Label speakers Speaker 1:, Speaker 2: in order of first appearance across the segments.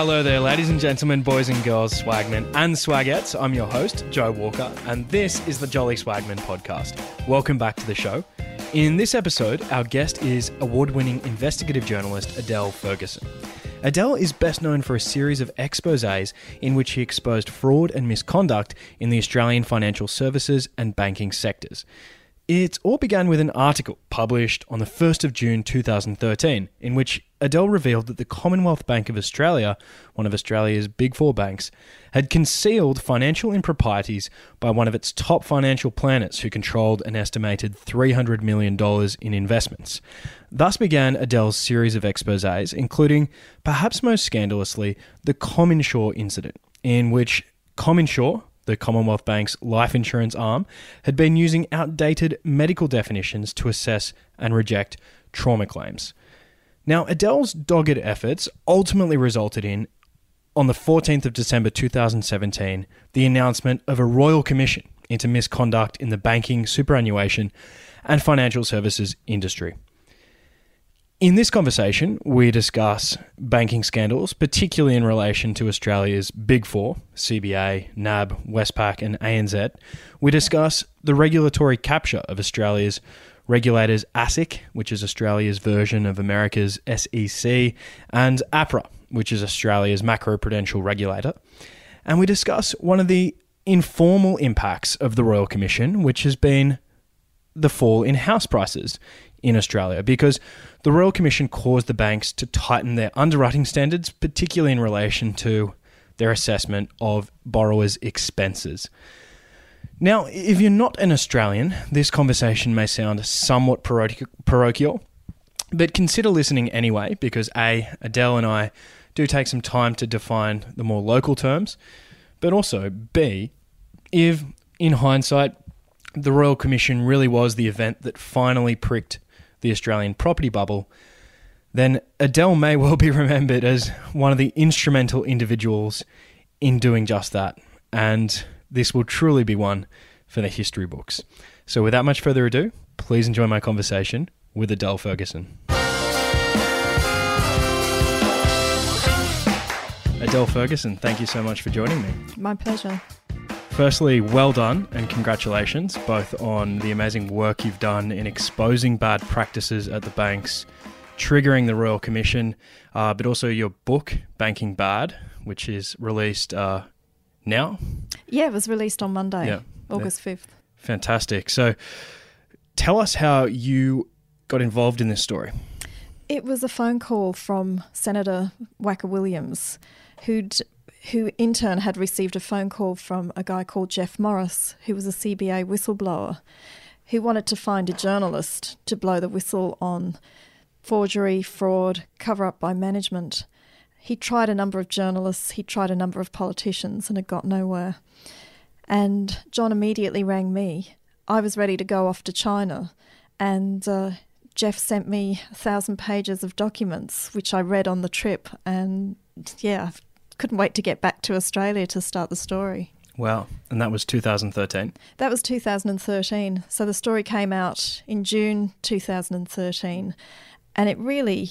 Speaker 1: Hello there, ladies and gentlemen, boys and girls, swagmen and swagettes. I'm your host, Joe Walker, and this is the Jolly Swagman podcast. Welcome back to the show. In this episode, our guest is award winning investigative journalist Adele Ferguson. Adele is best known for a series of exposes in which he exposed fraud and misconduct in the Australian financial services and banking sectors. It all began with an article published on the 1st of June 2013, in which Adele revealed that the Commonwealth Bank of Australia, one of Australia's big four banks, had concealed financial improprieties by one of its top financial planners who controlled an estimated $300 million in investments. Thus began Adele's series of exposes, including, perhaps most scandalously, the CommInsure incident, in which CommInsure, the Commonwealth Bank's life insurance arm, had been using outdated medical definitions to assess and reject trauma claims. Now, Adele's dogged efforts ultimately resulted in, on the 14th of December 2017, the announcement of a royal commission into misconduct in the banking, superannuation, and financial services industry. In this conversation, we discuss banking scandals, particularly in relation to Australia's Big Four CBA, NAB, Westpac, and ANZ. We discuss the regulatory capture of Australia's regulators ASIC, which is Australia's version of America's SEC, and APRA, which is Australia's macroprudential regulator. And we discuss one of the informal impacts of the Royal Commission, which has been the fall in house prices in Australia because the Royal Commission caused the banks to tighten their underwriting standards, particularly in relation to their assessment of borrowers' expenses. Now, if you're not an Australian, this conversation may sound somewhat parochial, but consider listening anyway because A, Adele and I do take some time to define the more local terms, but also B, if in hindsight, the Royal Commission really was the event that finally pricked the Australian property bubble, then Adele may well be remembered as one of the instrumental individuals in doing just that. And this will truly be one for the history books. So, without much further ado, please enjoy my conversation with Adele Ferguson. Adele Ferguson, thank you so much for joining me.
Speaker 2: My pleasure.
Speaker 1: Firstly, well done and congratulations both on the amazing work you've done in exposing bad practices at the banks, triggering the Royal Commission, uh, but also your book, Banking Bad, which is released uh, now.
Speaker 2: Yeah, it was released on Monday, yeah. August 5th.
Speaker 1: Fantastic. So tell us how you got involved in this story.
Speaker 2: It was a phone call from Senator Wacka Williams, who'd who in turn had received a phone call from a guy called Jeff Morris, who was a CBA whistleblower, who wanted to find a journalist to blow the whistle on forgery, fraud, cover up by management. He tried a number of journalists, he tried a number of politicians, and had got nowhere. And John immediately rang me. I was ready to go off to China, and uh, Jeff sent me a thousand pages of documents, which I read on the trip. And yeah, couldn't wait to get back to Australia to start the story.
Speaker 1: Wow. And that was 2013?
Speaker 2: That was 2013. So the story came out in June 2013. And it really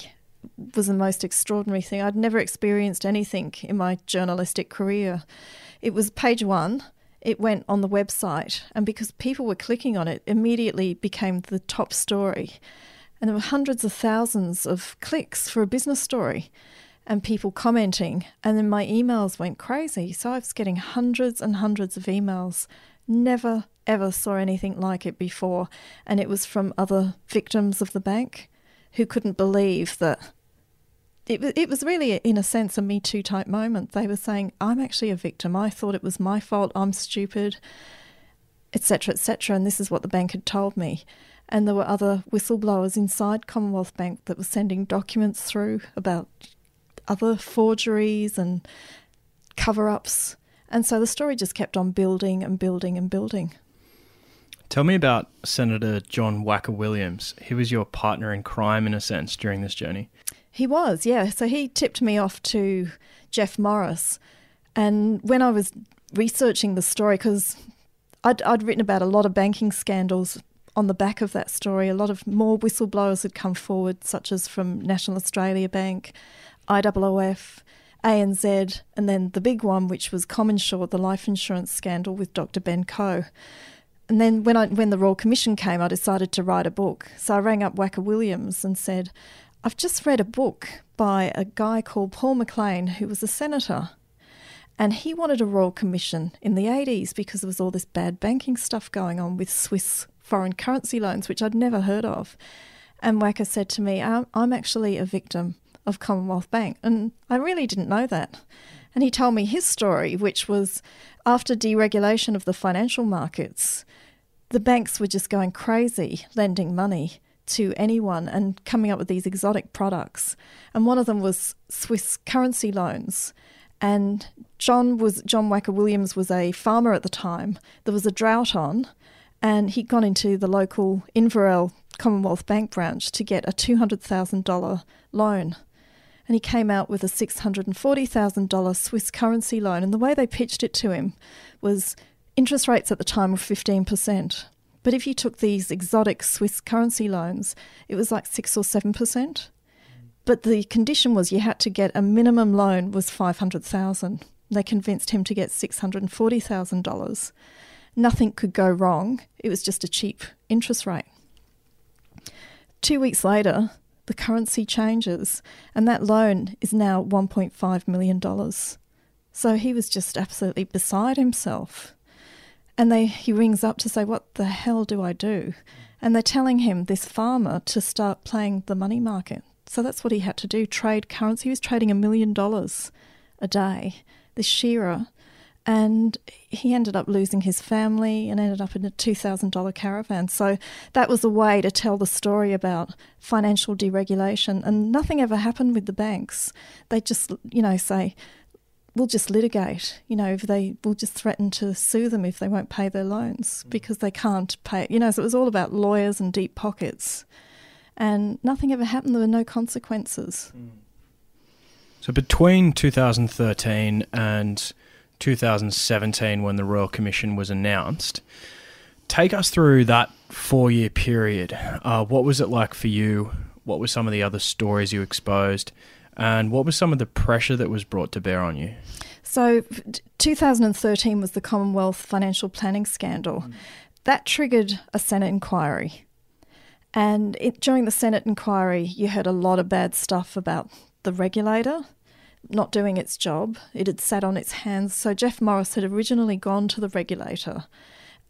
Speaker 2: was the most extraordinary thing. I'd never experienced anything in my journalistic career. It was page one. It went on the website, and because people were clicking on it, immediately became the top story. And there were hundreds of thousands of clicks for a business story and people commenting. And then my emails went crazy. So I was getting hundreds and hundreds of emails. Never, ever saw anything like it before. And it was from other victims of the bank who couldn't believe that. It, it was really, in a sense, a Me Too type moment. They were saying, I'm actually a victim. I thought it was my fault. I'm stupid, etc., etc. And this is what the bank had told me and there were other whistleblowers inside Commonwealth Bank that were sending documents through about other forgeries and cover ups. And so the story just kept on building and building and building.
Speaker 1: Tell me about Senator John Wacka Williams. He was your partner in crime, in a sense, during this journey.
Speaker 2: He was, yeah. So he tipped me off to Jeff Morris. And when I was researching the story, because I'd, I'd written about a lot of banking scandals on the back of that story, a lot of more whistleblowers had come forward, such as from National Australia Bank, IOOF, ANZ, and then the big one, which was CommInsure, the life insurance scandal with Dr. Ben Koh. And then when I when the Royal Commission came, I decided to write a book. So I rang up Wacka Williams and said, I've just read a book by a guy called Paul McLean, who was a senator. And he wanted a royal commission in the 80s because there was all this bad banking stuff going on with Swiss foreign currency loans, which I'd never heard of. And Wacka said to me, I'm actually a victim of Commonwealth Bank. And I really didn't know that. And he told me his story, which was after deregulation of the financial markets, the banks were just going crazy lending money to anyone and coming up with these exotic products. And one of them was Swiss currency loans. And John was John Wacka Williams was a farmer at the time. There was a drought on, and he'd gone into the local Inverell Commonwealth Bank branch to get a two hundred thousand dollar loan. And he came out with a $640,000 Swiss currency loan. And the way they pitched it to him was interest rates at the time were 15%. But if you took these exotic Swiss currency loans, it was like 6 or 7%. But the condition was you had to get a minimum loan was 500,000. They convinced him to get $640,000. Nothing could go wrong. It was just a cheap interest rate. Two weeks later, the currency changes, and that loan is now $1.5 million. So he was just absolutely beside himself. And they, he rings up to say, What the hell do I do? And they're telling him, this farmer, to start playing the money market. So that's what he had to do trade currency. He was trading a million dollars a day, this shearer. And he ended up losing his family and ended up in a $2,000 caravan. So that was a way to tell the story about financial deregulation. And nothing ever happened with the banks. They just, you know, say, we'll just litigate. You know, if they will just threaten to sue them if they won't pay their loans mm. because they can't pay. You know, so it was all about lawyers and deep pockets and nothing ever happened. There were no consequences. Mm.
Speaker 1: So between 2013 and 2017, when the Royal Commission was announced, take us through that four year period. Uh, what was it like for you? What were some of the other stories you exposed? And what was some of the pressure that was brought to bear on you?
Speaker 2: So, 2013 was the Commonwealth financial planning scandal. Mm. That triggered a Senate inquiry. And it, during the Senate inquiry, you heard a lot of bad stuff about the regulator not doing its job. It had sat on its hands. So Jeff Morris had originally gone to the regulator,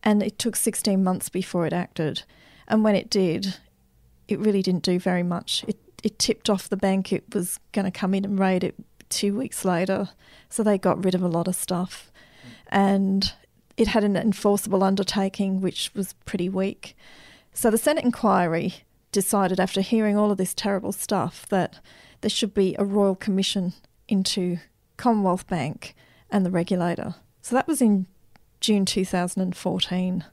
Speaker 2: and it took 16 months before it acted. And when it did, it really didn't do very much. It, it tipped off the bank. It was going to come in and raid it two weeks later. So they got rid of a lot of stuff. And it had an enforceable undertaking, which was pretty weak. So the Senate inquiry decided, after hearing all of this terrible stuff, that there should be a royal commission into Commonwealth Bank and the regulator. So that was in June 2014.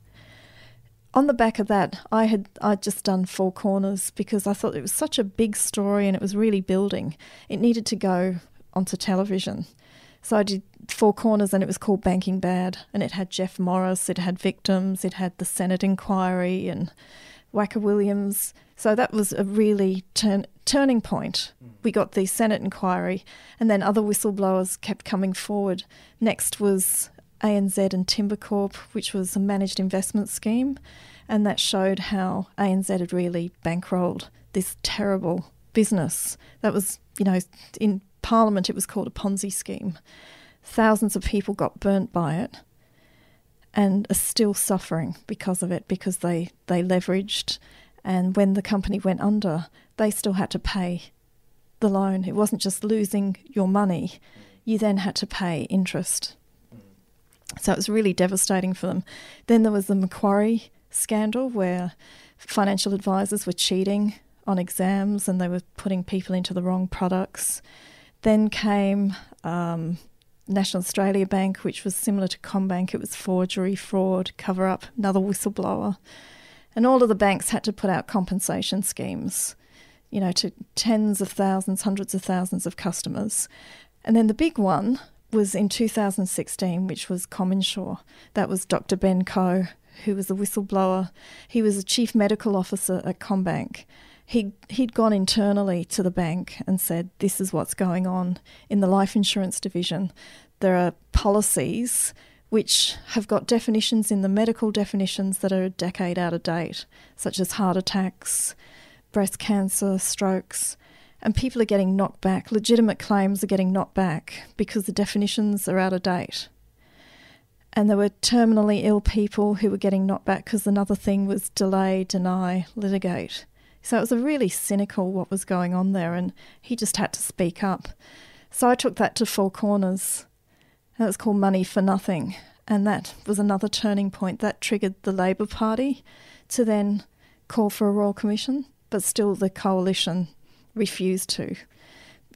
Speaker 2: On the back of that, I had I'd just done Four Corners because I thought it was such a big story and it was really building. It needed to go onto television. So I did Four Corners and it was called Banking Bad and it had Jeff Morris, it had victims, it had the Senate inquiry and Wacka Williams. So that was a really turn, turning point. We got the Senate inquiry, and then other whistleblowers kept coming forward. Next was ANZ and Timbercorp, which was a managed investment scheme, and that showed how ANZ had really bankrolled this terrible business. That was, you know, in Parliament it was called a Ponzi scheme. Thousands of people got burnt by it and are still suffering because of it because they, they leveraged and when the company went under, they still had to pay the loan. It wasn't just losing your money, you then had to pay interest. So it was really devastating for them. Then there was the Macquarie scandal where financial advisors were cheating on exams and they were putting people into the wrong products. Then came um, National Australia Bank, which was similar to CommBank. It was forgery, fraud, cover up, another whistleblower. And all of the banks had to put out compensation schemes, you know, to tens of thousands, hundreds of thousands of customers. And then the big one was in 2016, which was CommInsure. That was Dr. Ben Koh, who was a whistleblower. He was a chief medical officer at CommBank. He'd, he'd gone internally to the bank and said, This is what's going on in the life insurance division. There are policies which have got definitions in the medical definitions that are a decade out of date, such as heart attacks, breast cancer, strokes, and people are getting knocked back. Legitimate claims are getting knocked back because the definitions are out of date. And there were terminally ill people who were getting knocked back because another thing was delay, deny, litigate. So it was a really cynical what was going on there, and he just had to speak up. So I took that to Four Corners. That was called Money for Nothing, and that was another turning point that triggered the Labor Party to then call for a royal commission, but still the coalition refused to.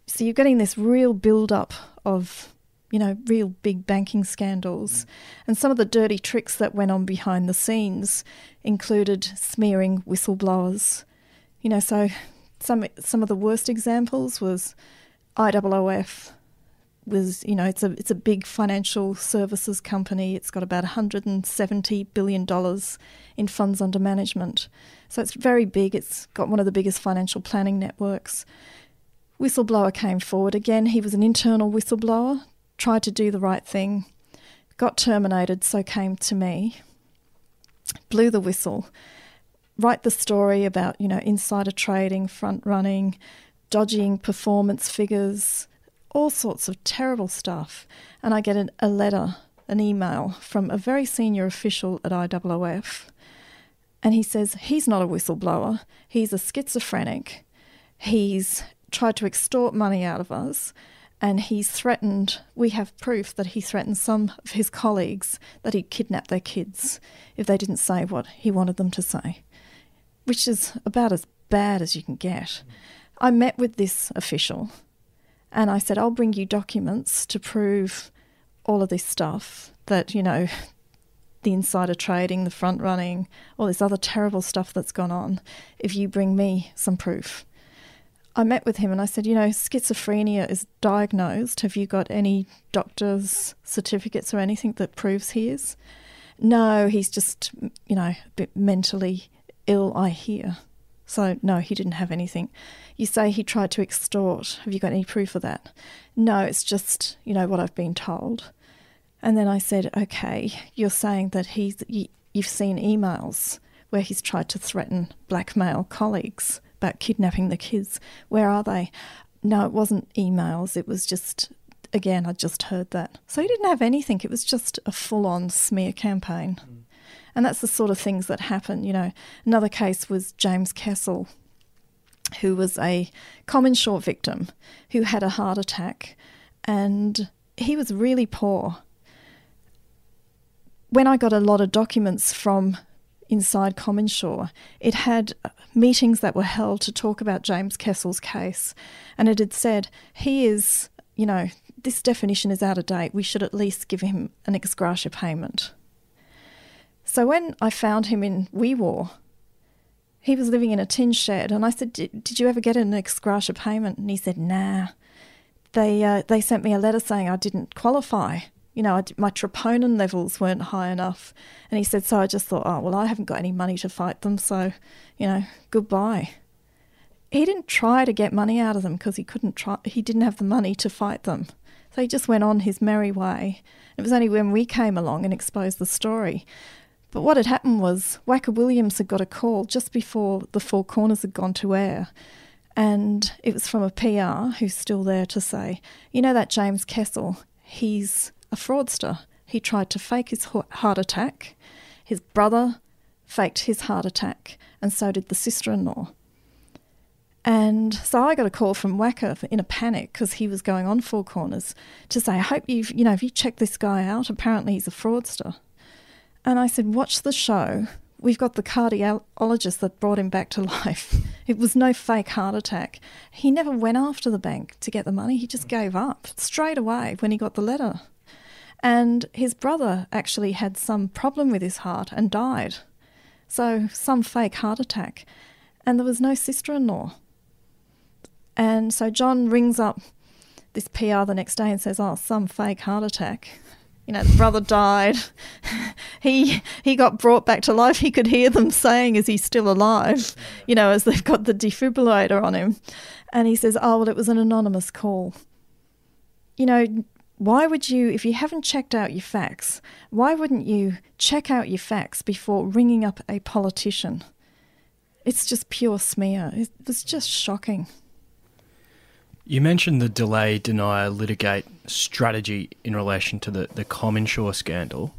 Speaker 2: So you're getting this real build up of, you know, real big banking scandals. Mm. And some of the dirty tricks that went on behind the scenes included smearing whistleblowers. You know, so some some of the worst examples was IOOF was you know it's a it's a big financial services company. It's got about 170 billion dollars in funds under management. So it's very big. It's got one of the biggest financial planning networks. Whistleblower came forward again. He was an internal whistleblower, tried to do the right thing, got terminated, so came to me, blew the whistle, write the story about you know insider trading, front running, dodging performance figures all sorts of terrible stuff. And I get an, a letter, an email from a very senior official at IOOF. And he says he's not a whistleblower, he's a schizophrenic. He's tried to extort money out of us. And he's threatened, we have proof that he threatened some of his colleagues that he'd kidnap their kids if they didn't say what he wanted them to say, which is about as bad as you can get. I met with this official and I said, I'll bring you documents to prove all of this stuff that, you know, the insider trading, the front running, all this other terrible stuff that's gone on, if you bring me some proof. I met with him and I said, you know, schizophrenia is diagnosed. Have you got any doctor's certificates or anything that proves he is? No, he's just, you know, a bit mentally ill, I hear. So, no, he didn't have anything. You say he tried to extort. Have you got any proof of that? No, it's just, you know, what I've been told. And then I said, okay, you're saying that he's, you've seen emails where he's tried to threaten blackmail colleagues about kidnapping the kids. Where are they? No, it wasn't emails. It was just, again, I just heard that. So he didn't have anything. It was just a full on smear campaign. Mm. And that's the sort of things that happen. You know, another case was James Kessel, who was a CommInsure victim who had a heart attack and he was really poor. When I got a lot of documents from inside CommInsure, it had meetings that were held to talk about James Kessel's case, and it had said he is, you know, this definition is out of date. We should at least give him an ex gratia payment. So when I found him in Wee Waa, he was living in a tin shed, and I said, "Did you ever get an ex gratia payment?" And he said, "Nah." They uh, they sent me a letter saying I didn't qualify. You know, my troponin levels weren't high enough, and he said, "So I just thought, oh well, I haven't got any money to fight them, so you know, goodbye." He didn't try to get money out of them because he couldn't try. He didn't have the money to fight them, so he just went on his merry way. It was only when we came along and exposed the story but what had happened was Wacka Williams had got a call just before the Four Corners had gone to air. And it was from a PR who's still there to say, you know, that James Kessel, he's a fraudster. He tried to fake his heart attack. His brother faked his heart attack, and so did the sister in law. And so I got a call from Wacka in a panic because he was going on Four Corners to say, I hope you've, you know, have you checked this guy out? Apparently he's a fraudster. And I said, Watch the show. We've got the cardiologist that brought him back to life. It was no fake heart attack. He never went after the bank to get the money. He just gave up straight away when he got the letter. And his brother actually had some problem with his heart and died. So, some fake heart attack. And there was no sister in law. And so John rings up this PR the next day and says, Oh, some fake heart attack. You know, the brother died. he he got brought back to life. He could hear them saying, "Is he still alive?" You know, as they've got the defibrillator on him, and he says, "Oh well, it was an anonymous call." You know, why would you, if you haven't checked out your facts, why wouldn't you check out your facts before ringing up a politician? It's just pure smear. It was just shocking.
Speaker 1: You mentioned the delay, deny, litigate strategy in relation to the, the CommInsure scandal.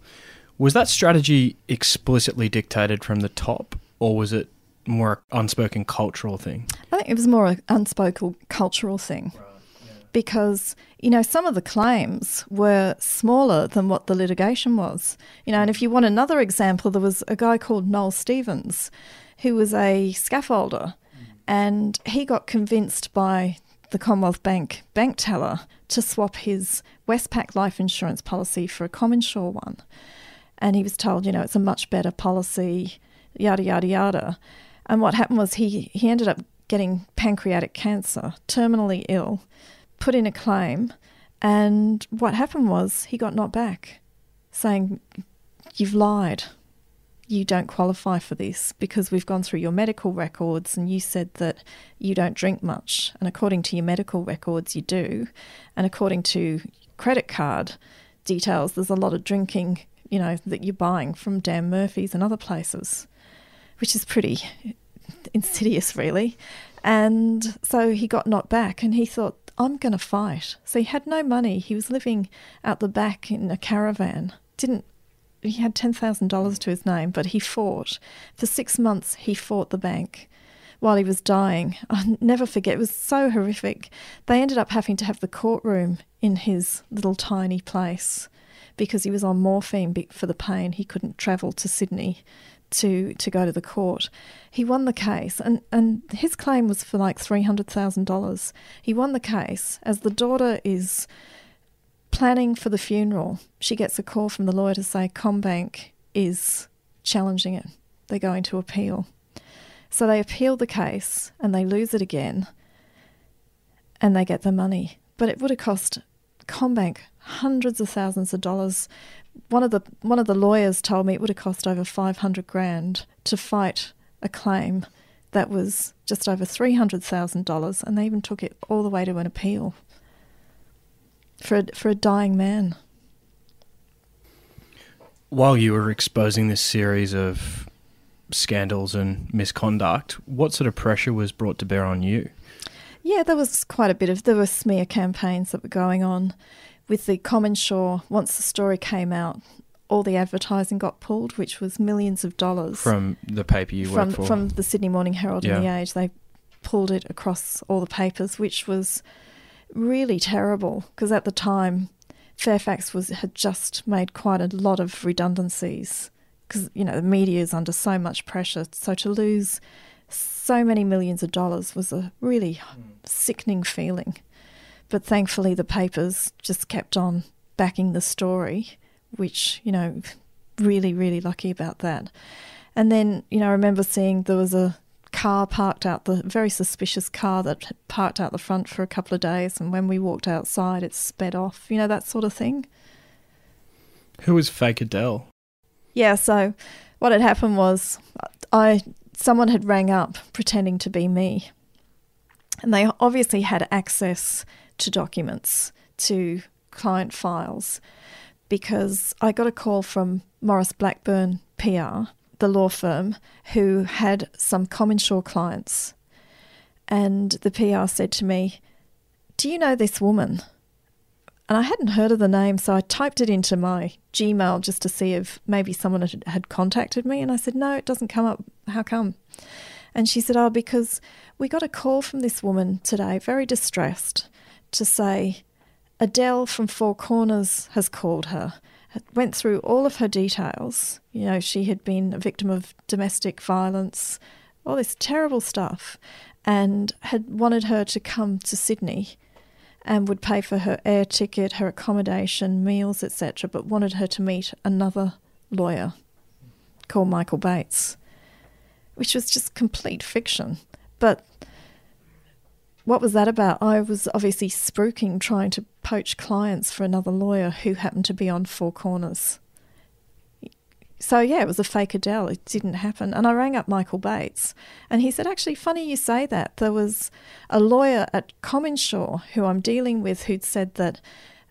Speaker 1: Was that strategy explicitly dictated from the top, or was it more an unspoken cultural thing?
Speaker 2: I think it was more an unspoken cultural thing. Right, yeah. Because, you know, some of the claims were smaller than what the litigation was. You know, and if you want another example, there was a guy called Noel Stevens who was a scaffolder, mm. and he got convinced by the Commonwealth Bank bank teller to swap his Westpac life insurance policy for a CommInsure one. And he was told, you know, it's a much better policy, yada, yada, yada. And what happened was he, he ended up getting pancreatic cancer, terminally ill, put in a claim. And what happened was he got knocked back, saying, You've lied you don't qualify for this because we've gone through your medical records and you said that you don't drink much. And according to your medical records, you do. And according to credit card details, there's a lot of drinking, you know, that you're buying from Dan Murphy's and other places, which is pretty insidious, really. And so he got knocked back and he thought, I'm going to fight. So he had no money. He was living out the back in a caravan, didn't he had $10,000 to his name, but he fought. For six months, he fought the bank while he was dying. I'll never forget, it was so horrific. They ended up having to have the courtroom in his little tiny place because he was on morphine for the pain. He couldn't travel to Sydney to, to go to the court. He won the case, and, and his claim was for like $300,000. He won the case as the daughter is planning for the funeral, she gets a call from the lawyer to say CommBank is challenging it. They're going to appeal. So they appeal the case and they lose it again and they get the money. But it would have cost CommBank hundreds of thousands of dollars. One of the one of the lawyers told me it would have cost over 500 grand to fight a claim that was just over $300,000 and they even took it all the way to an appeal for a, for a dying man.
Speaker 1: While you were exposing this series of scandals and misconduct, what sort of pressure was brought to bear on you?
Speaker 2: Yeah, there was quite a bit of there were smear campaigns that were going on with the CommInsure. Once the story came out, all the advertising got pulled, which was millions of dollars
Speaker 1: from the paper you
Speaker 2: from,
Speaker 1: work for.
Speaker 2: From the Sydney Morning Herald yeah. and the Age, they pulled it across all the papers, which was really terrible because at the time Fairfax was had just made quite a lot of redundancies because you know the media is under so much pressure. So to lose so many millions of dollars was a really sickening feeling. But thankfully, the papers just kept on backing the story, which you know, really, really lucky about that. And then you know, I remember seeing there was a car parked out the very suspicious car that had parked out the front for a couple of days and when we walked outside it sped off. You know that sort of thing.
Speaker 1: Who was fake adele
Speaker 2: yeah so what had happened was uh, i someone had rang up pretending to be me. And they obviously had access to documents to client files because i got a call from Maurice Blackburn pr the law firm who had some CommInsure clients. And the PR said to me, Do you know this woman? And I hadn't heard of the name, so I typed it into my Gmail just to see if maybe someone had, had contacted me. And I said, No, it doesn't come up. How come? And she said, Oh, because we got a call from this woman today, very distressed, to say Adele from Four Corners has called her went through all of her details. You know, she had been a victim of domestic violence, all this terrible stuff, and had wanted her to come to Sydney and would pay for her air ticket, her accommodation, meals, etc., but wanted her to meet another lawyer called Michael Bates, which was just complete fiction. But what was that about? I was obviously spruiking, trying to poach clients for another lawyer who happened to be on Four Corners. So, yeah, it was a fake Adele. It didn't happen. And I rang up Michael Bates and he said, Actually, funny you say that. There was a lawyer at CommInsure who I'm dealing with who'd said that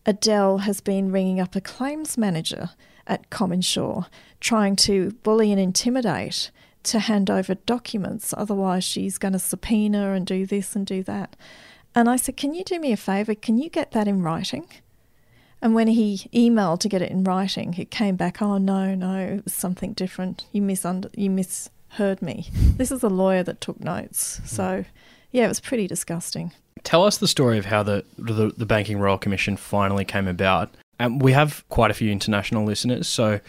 Speaker 2: Adele has been ringing up a claims manager at CommInsure trying to bully and intimidate to hand over documents. Otherwise, she's going to subpoena and do this and do that. And I said, Can you do me a favour? Can you get that in writing? And when he emailed to get it in writing, it came back, Oh, no, no, it was something different. You, misunder- you misheard me. This is a lawyer that took notes. So, yeah, it was pretty disgusting.
Speaker 1: Tell us the story of how the, the, the Banking Royal Commission finally came about. And we have quite a few international listeners, so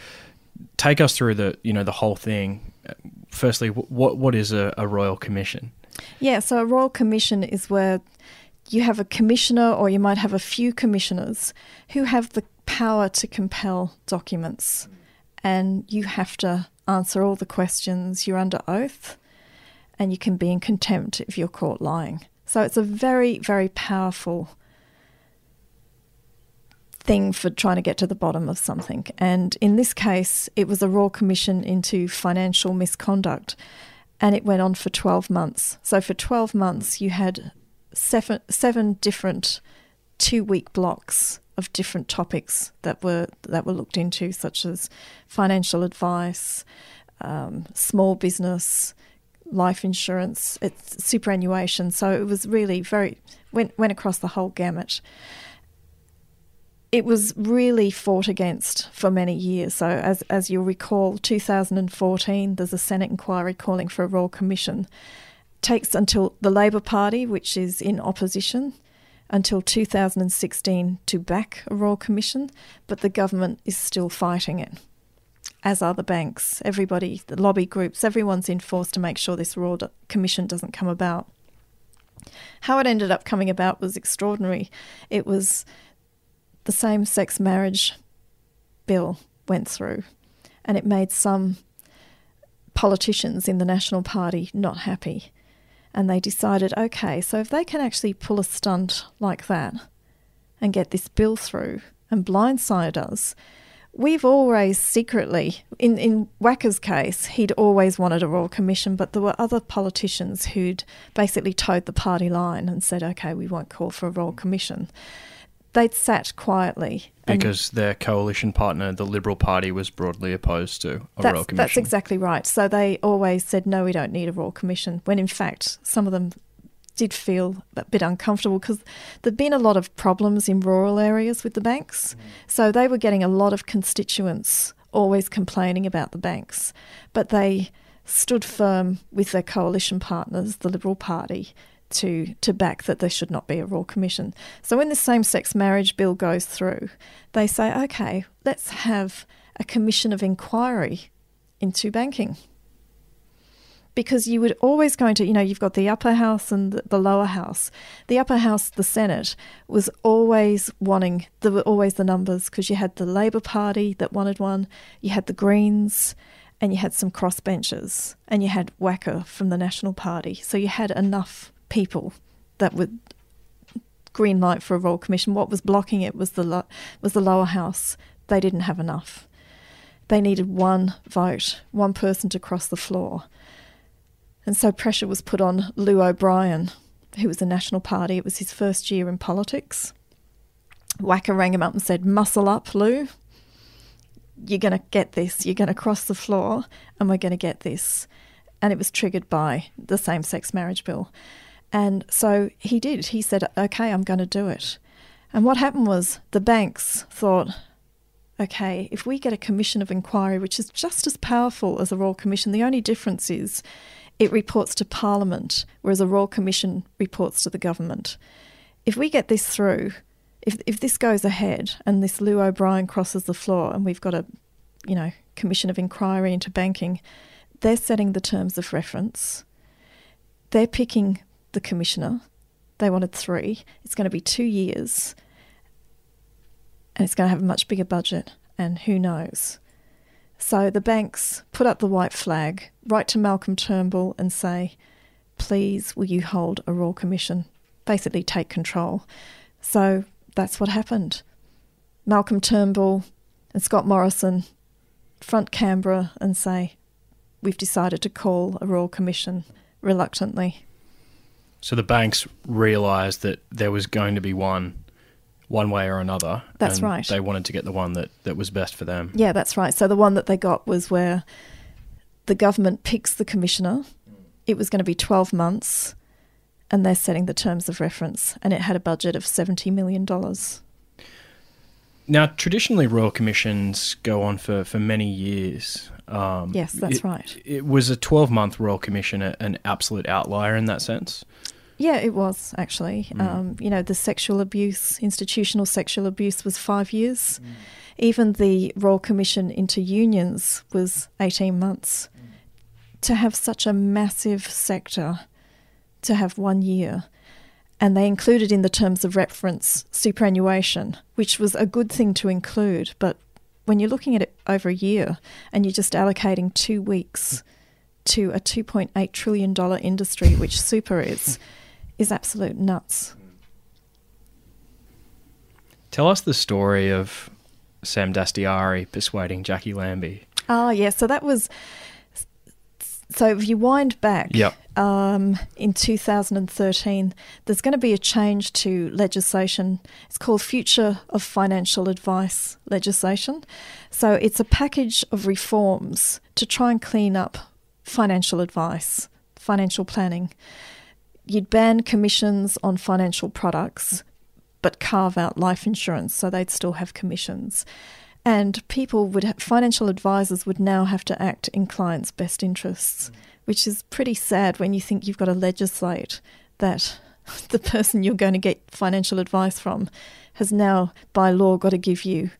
Speaker 1: take us through the you know the whole thing firstly, what what is a, a royal commission?
Speaker 2: Yeah, so a royal commission is where you have a commissioner, or you might have a few commissioners who have the power to compel documents, and you have to answer all the questions. You're under oath, and you can be in contempt if you're caught lying. So it's a very, very powerful thing for trying to get to the bottom of something. And in this case, it was a Royal Commission into financial misconduct, and it went on for 12 months. So for 12 months, you had seven, seven different two week blocks of different topics that were that were looked into, such as financial advice, um, small business, life insurance, it's superannuation. So it was really very went went across the whole gamut it was really fought against for many years. So, as, as you'll recall, 2014, there's a Senate inquiry calling for a Royal Commission. Takes until the Labor Party, which is in opposition, until 2016 to back a Royal Commission, but the government is still fighting it, as are the banks, everybody, the lobby groups, everyone's in force to make sure this Royal Commission doesn't come about. How it ended up coming about was extraordinary. It was the same sex marriage bill went through, and it made some politicians in the National Party not happy. And they decided okay, so if they can actually pull a stunt like that and get this bill through and blindside us, we've always secretly, in, in Wacka's case, he'd always wanted a Royal Commission, but there were other politicians who'd basically toed the party line and said, okay, we won't call for a Royal Commission they'd sat quietly.
Speaker 1: Because their coalition partner, the Liberal Party, was broadly opposed to a royal commission.
Speaker 2: That's exactly right. So they always said, no, we don't need a royal commission, when in fact, some of them did feel a bit uncomfortable because there'd been a lot of problems in rural areas with the banks. Mm. So they were getting a lot of constituents always complaining about the banks. But they stood firm with their coalition partners, the Liberal Party, to, to back that there should not be a Royal Commission. So when the same sex marriage bill goes through, they say, okay, let's have a commission of inquiry into banking. Because you would always going to, you know, you've got the upper house and the, lower house. The upper house, the Senate, was always wanting, there were always the numbers because you had the Labor Party that wanted one, you had the Greens, and you had some crossbenchers, and you had Wacka from the National Party. So you had enough people that would green light for a royal commission. What was blocking it was the lo- was the lower house. They didn't have enough. They needed one vote, one person to cross the floor. And so pressure was put on Llew O'Brien, who was a National Party. It was his first year in politics. Wacka rang him up and said, Muscle up, Llew. You're going to get this. You're going to cross the floor, and we're going to get this. And it was triggered by the same sex marriage bill. And so he did. He said, okay, I'm going to do it. And what happened was the banks thought, okay, if we get a commission of inquiry, which is just as powerful as a Royal Commission, the only difference is it reports to Parliament, whereas a Royal Commission reports to the government. If we get this through, if, if this goes ahead and this Llew O'Brien crosses the floor and we've got a, you know, commission of inquiry into banking, they're setting the terms of reference. They're picking the commissioner. They wanted three. It's going to be two years, and it's going to have a much bigger budget, and who knows. So the banks put up the white flag, write to Malcolm Turnbull and say, please, will you hold a Royal Commission? basically take control. So that's what happened. Malcolm Turnbull and Scott Morrison front Canberra and say, We've decided to call a Royal Commission reluctantly.
Speaker 1: So the banks realised that there was going to be one, one way or another.
Speaker 2: That's
Speaker 1: and
Speaker 2: right.
Speaker 1: They wanted to get the one that, that was best for them.
Speaker 2: Yeah, that's right. So the one that they got was where the government picks the commissioner. It was going to be 12 months, and they're setting the terms of reference, and it had a budget of $70 million.
Speaker 1: Now, traditionally, royal commissions go on for, for many years. Um,
Speaker 2: Yes, that's
Speaker 1: it-
Speaker 2: right.
Speaker 1: It was a 12 month royal commission a- an absolute outlier in that sense?
Speaker 2: Yeah, it was actually.
Speaker 1: Mm.
Speaker 2: Um, you know, the sexual abuse, institutional sexual abuse, was five years. Even the Royal Commission into Unions was 18 months. To have such a massive sector, to have one year. And they included in the terms of reference superannuation, which was a good thing to include. But when you're looking at it over a year and you're just allocating two weeks to a $2.8 trillion industry, which super is, is absolute nuts.
Speaker 1: Tell us the story of Sam Dastyari persuading Jacqui Lambie.
Speaker 2: Ah, yeah. So that was. So if you wind back,
Speaker 1: Yep.
Speaker 2: um, in 2013, there's going to be a change to legislation. It's called Future of Financial Advice legislation. So it's a package of reforms to try and clean up financial advice, financial planning. You'd ban commissions on financial products, but carve out life insurance so they'd still have commissions. And people would, ha- financial advisors would now have to act in clients' best interests, mm. which is pretty sad when you think you've got to legislate that the person you're going to get financial advice from has now, by law, got to give you,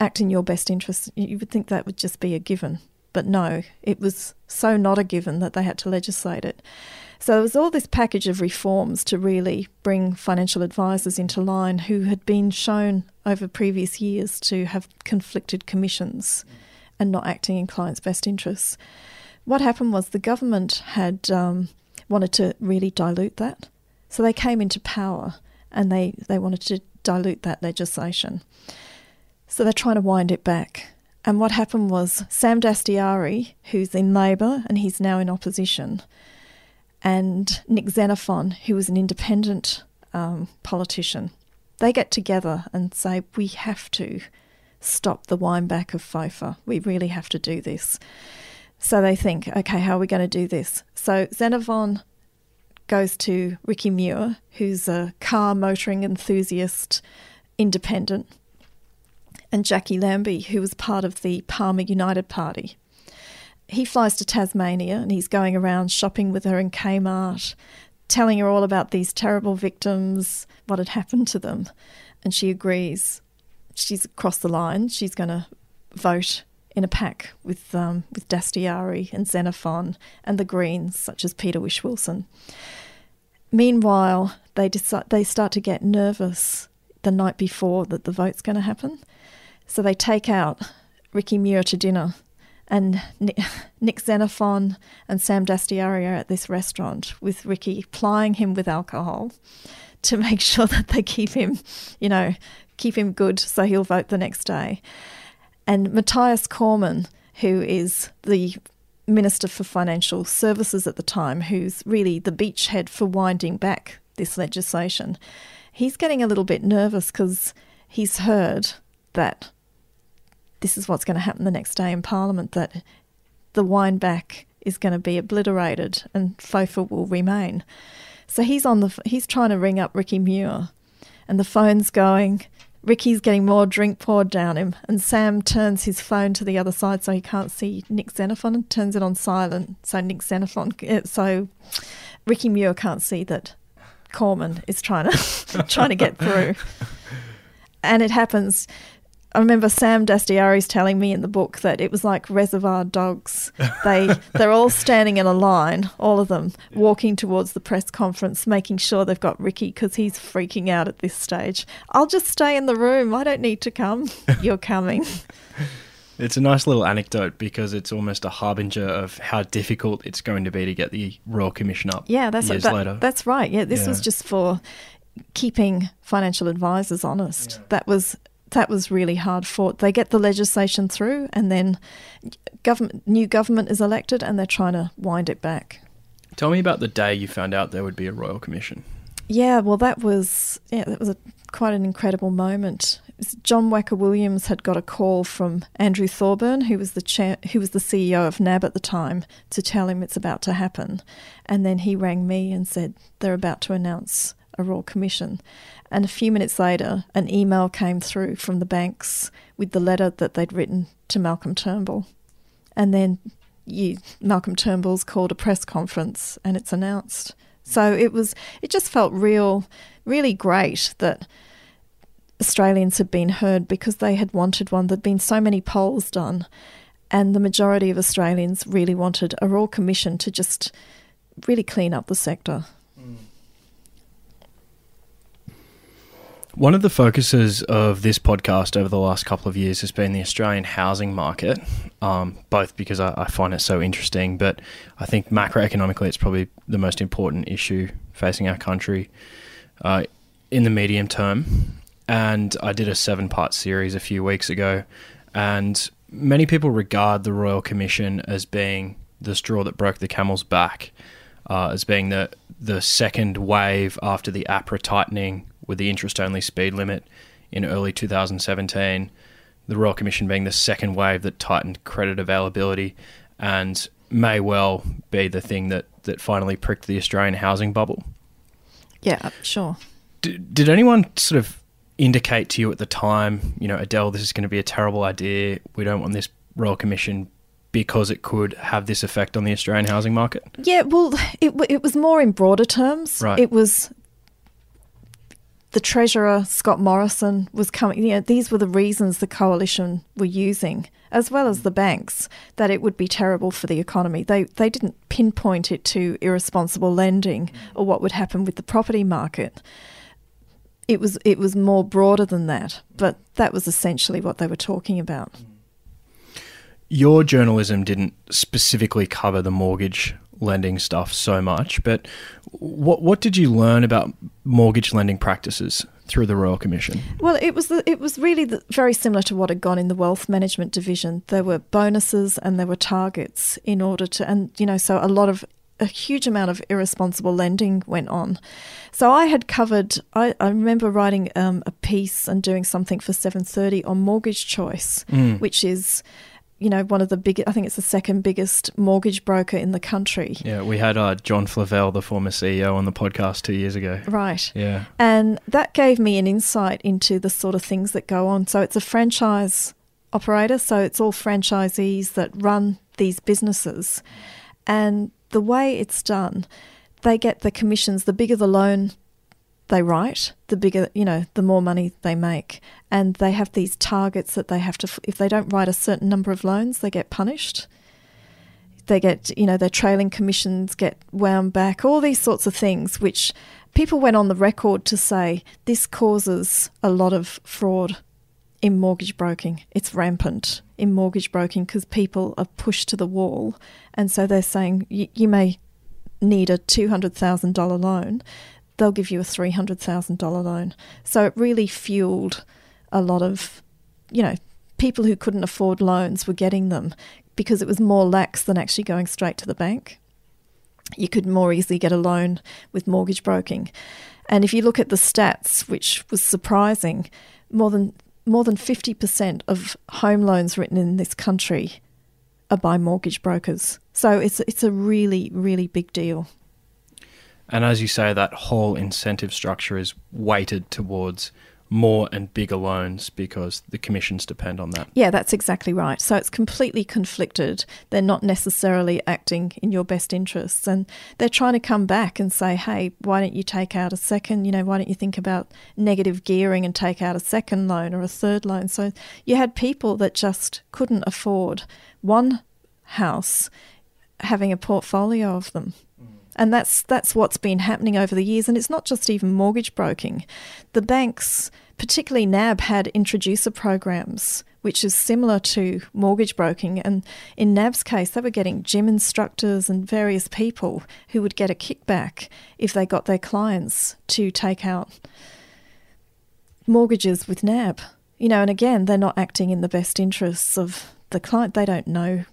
Speaker 2: act in your best interest. You would think that would just be a given. But no, it was so not a given that they had to legislate it. So there was all this package of reforms to really bring financial advisors into line who had been shown over previous years to have conflicted commissions and not acting in clients' best interests. What happened was the government had um, wanted to really dilute that. So they came into power and they, they wanted to dilute that legislation. So they're trying to wind it back. And what happened was Sam Dastyari, who's in Labor and he's now in opposition, and Nick Xenophon, who was an independent um, politician, they get together and say, We have to stop the wind back of FOFA. We really have to do this. So they think, okay, how are we going to do this? So Xenophon goes to Ricky Muir, who's a car motoring enthusiast, independent, and Jacqui Lambie, who was part of the Palmer United Party. He flies to Tasmania and he's going around shopping with her in Kmart, telling her all about these terrible victims, what had happened to them. And she agrees. She's crossed the line. She's going to vote in a pack with um, with Dastyari and Xenophon and the Greens, such as Peter Whish-Wilson. Meanwhile, they decide they start to get nervous the night before that the vote's going to happen, so they take out Ricky Muir to dinner, and Nick, Xenophon and Sam Dastyari are at this restaurant with Ricky, plying him with alcohol to make sure that they keep him, you know, keep him good so he'll vote the next day. And Matthias Cormann, who is the Minister for Financial Services at the time, who's really the beachhead for winding back this legislation, he's getting a little bit nervous because he's heard that this is what's going to happen the next day in Parliament, that the wind back is going to be obliterated and FOFA will remain. So he's on the he's trying to ring up Ricky Muir, and the phone's going. Ricky's getting more drink poured down him, and Sam turns his phone to the other side so he can't see Nick Xenophon and turns it on silent. So Nick Xenophon, uh, so Ricky Muir can't see that Cormann is trying to trying to get through, and it happens. I remember Sam Dastyari's telling me in the book that it was like reservoir dogs. They they're all standing in a line, all of them, walking towards the press conference, making sure they've got Ricky because he's freaking out at this stage. I'll just stay in the room. I don't need to come. You're coming.
Speaker 1: It's a nice little anecdote because it's almost a harbinger of how difficult it's going to be to get the Royal Commission up.
Speaker 2: Yeah, that's
Speaker 1: years
Speaker 2: that,
Speaker 1: later.
Speaker 2: That's right. Yeah, this was just for keeping financial advisors honest.
Speaker 1: Yeah.
Speaker 2: That was that was really hard fought. They get the legislation through, and then government new government is elected, and they're trying to wind it back.
Speaker 1: Tell me about the day you found out there would be a Royal Commission.
Speaker 2: Yeah, well, that was yeah, that was a, quite an incredible moment. John Wacka Williams had got a call from Andrew Thorburn, who was the chair, who was the CEO of NAB at the time, to tell him it's about to happen, and then he rang me and said they're about to announce a Royal Commission. And a few minutes later, an email came through from the banks with the letter that they'd written to Malcolm Turnbull, and then you, Malcolm Turnbull's called a press conference and it's announced. So it was, it just felt real, really great that Australians had been heard because they had wanted one. There'd been so many polls done, and the majority of Australians really wanted a Royal Commission to just really clean up the sector.
Speaker 1: One of the focuses of this podcast over the last couple of years has been the Australian housing market, um, both because I, I find it so interesting, but I think macroeconomically it's probably the most important issue facing our country uh, in the medium term. And I did a seven part series a few weeks ago, and many people regard the Royal Commission as being the straw that broke the camel's back, uh, as being the, the second wave after the APRA tightening with the interest only speed limit in early 2017, the Royal Commission being the second wave that tightened credit availability and may well be the thing that, that finally pricked the Australian housing bubble.
Speaker 2: Yeah, sure.
Speaker 1: D- did anyone sort of indicate to you at the time, you know, Adele, this is going to be a terrible idea. We don't want this Royal Commission because it could have this effect on the Australian housing market?
Speaker 2: Yeah, well, it, it was more in broader terms.
Speaker 1: Right.
Speaker 2: It was the Treasurer, Scott Morrison, was coming. You know, these were the reasons the coalition were using, as well as the banks, that it would be terrible for the economy. They, they didn't pinpoint it to irresponsible lending or what would happen with the property market. It was, it was more broader than that, but that was essentially what they were talking about.
Speaker 1: your journalism didn't specifically cover the mortgage lending stuff so much, but what what did you learn about mortgage lending practices through the Royal Commission?
Speaker 2: Well, it was the, it was really the, very similar to what had gone in the wealth management division. There were bonuses and there were targets in order to, and you know, so a lot of a huge amount of irresponsible lending went on. So I had covered. I, I remember writing um, a piece and doing something for Seven Thirty on mortgage choice, which is. You know, one of the big, I think it's the second biggest mortgage broker in the country.
Speaker 1: Yeah, we had uh, John Flavell, the former CEO, on the podcast two years ago.
Speaker 2: Right.
Speaker 1: Yeah.
Speaker 2: And that gave me an insight into the sort of things that go on. So it's a franchise operator, so it's all franchisees that run these businesses. And the way it's done, they get the commissions, the bigger the loan they write, the bigger, you know, the more money they make. And they have these targets that they have to, if they don't write a certain number of loans, they get punished. They get, you know, their trailing commissions get wound back, all these sorts of things, which people went on the record to say this causes a lot of fraud in mortgage broking. It's rampant in mortgage broking because people are pushed to the wall. And so they're saying you, you may need a $200,000 loan, they'll give you a $300,000 loan. So it really fueled a lot of, you know, people who couldn't afford loans were getting them because it was more lax than actually going straight to the bank. You could more easily get a loan with mortgage broking. And if you look at the stats, which was surprising, more than more than 50% of home loans written in this country are by mortgage brokers. So it's it's a really really big deal.
Speaker 1: And as you say, that whole incentive structure is weighted towards more and bigger loans because the commissions depend on that.
Speaker 2: Yeah, that's exactly right. So it's completely conflicted. They're not necessarily acting in your best interests. And they're trying to come back and say, hey, why don't you take out a second? You know, why don't you think about negative gearing and take out a second loan or a third loan? So you had people that just couldn't afford one house having a portfolio of them. And that's that's what's been happening over the years. And it's not just even mortgage broking. The banks, particularly NAB, had introducer programs which is similar to mortgage broking. And in NAB's case, they were getting gym instructors and various people who would get a kickback if they got their clients to take out mortgages with NAB. You know, and again, they're not acting in the best interests of the client. They don't know,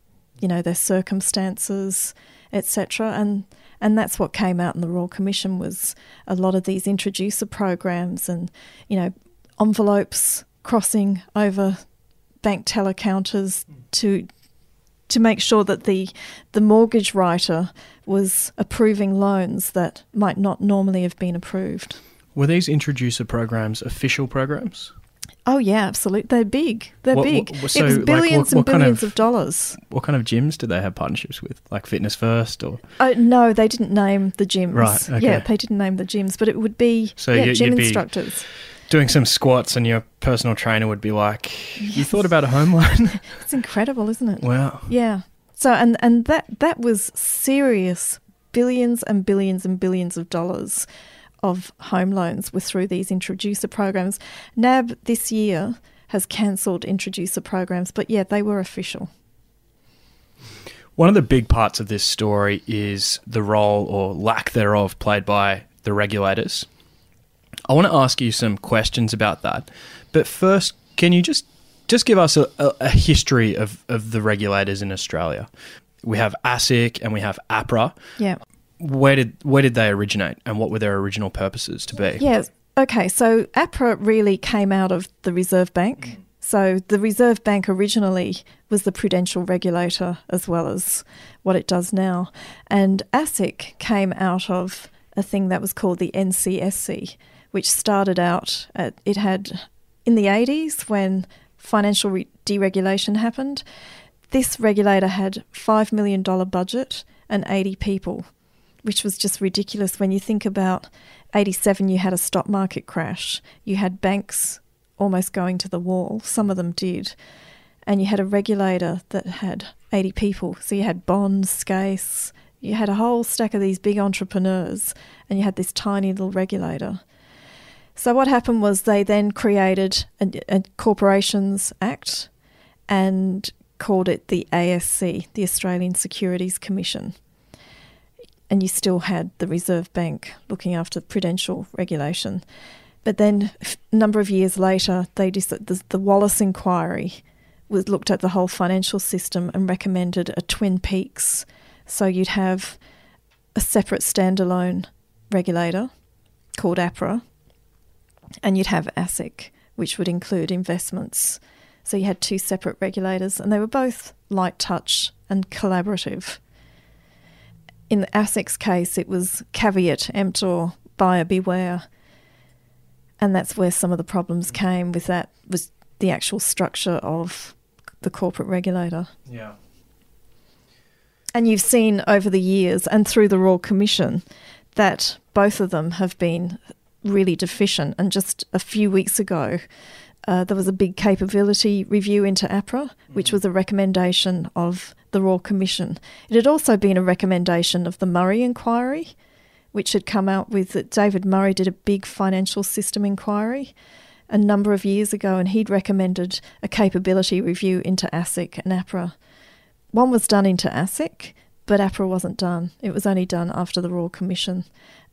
Speaker 2: you know, their circumstances, etc. And and that's what came out in the Royal Commission was a lot of these introducer programs and you know envelopes crossing over bank teller counters to to make sure that the the mortgage writer was approving loans that might not normally have been approved.
Speaker 1: Were these introducer programs official programs?
Speaker 2: Oh yeah, absolutely. They're big. They're
Speaker 1: What-
Speaker 2: big.
Speaker 1: what- so,
Speaker 2: it was
Speaker 1: like,
Speaker 2: billions
Speaker 1: what- what
Speaker 2: and
Speaker 1: kind
Speaker 2: billions
Speaker 1: of-
Speaker 2: of, dollars.
Speaker 1: What kind of gyms did they have partnerships with? Like Fitness First or
Speaker 2: Oh no, they didn't name the gyms.
Speaker 1: Right, okay.
Speaker 2: Yeah, they didn't name the gyms, but it would be
Speaker 1: So
Speaker 2: yeah,
Speaker 1: you-
Speaker 2: gym instructors.
Speaker 1: doing some squats and your personal trainer would be like, "You thought about a home loan?"
Speaker 2: It's incredible, isn't it?
Speaker 1: wow.
Speaker 2: Yeah. So and and that that was serious billions and billions and billions of dollars of home loans were through these introducer programs. NAB this year has cancelled introducer programs, but yeah, they were official.
Speaker 1: One of the big parts of this story is the role or lack thereof played by the regulators. I want to ask you some questions about that. But first, can you just just give us a, a, history of, of the regulators in Australia? We have ASIC and we have APRA.
Speaker 2: Yeah.
Speaker 1: Where did where did they originate and what were their original purposes to be?
Speaker 2: Yes. Okay. So APRA really came out of the Reserve Bank. Mm. So the Reserve Bank originally was the prudential regulator as well as what it does now. And ASIC came out of a thing that was called the NCSC, which started out at, it had in the 80s when financial re- deregulation happened. This regulator had $5 million budget and 80 people which was just ridiculous. When you think about 87 you had a stock market crash. You had banks almost going to the wall. Some of them did. And you had a regulator that had 80 people. So you had bonds Skase you had a whole stack of these big entrepreneurs. And you had this tiny little regulator. So what happened was they then created a, a corporations act and called it the ASC the Australian Securities Commission and you still had the Reserve Bank looking after prudential regulation. But then, a number of years later, they dis- the, the Wallis inquiry was looked at the whole financial system and recommended a Twin Peaks. So you'd have a separate standalone regulator called APRA, and you'd have ASIC, which would include investments. So you had two separate regulators, and they were both light touch and collaborative in the ASIC's case, it was caveat emptor, buyer beware. And that's where some of the problems came with that was the actual structure of the corporate regulator.
Speaker 1: Yeah.
Speaker 2: And you've seen over the years and through the Royal Commission that both of them have been really deficient. And just a few weeks ago, uh, there was a big capability review into APRA, which was a recommendation of the Royal Commission. It had also been a recommendation of the Murray inquiry, which had come out with that David Murray did a big financial system inquiry a number of years ago, and he'd recommended a capability review into ASIC and APRA. One was done into ASIC, but APRA wasn't done. It was only done after the Royal Commission,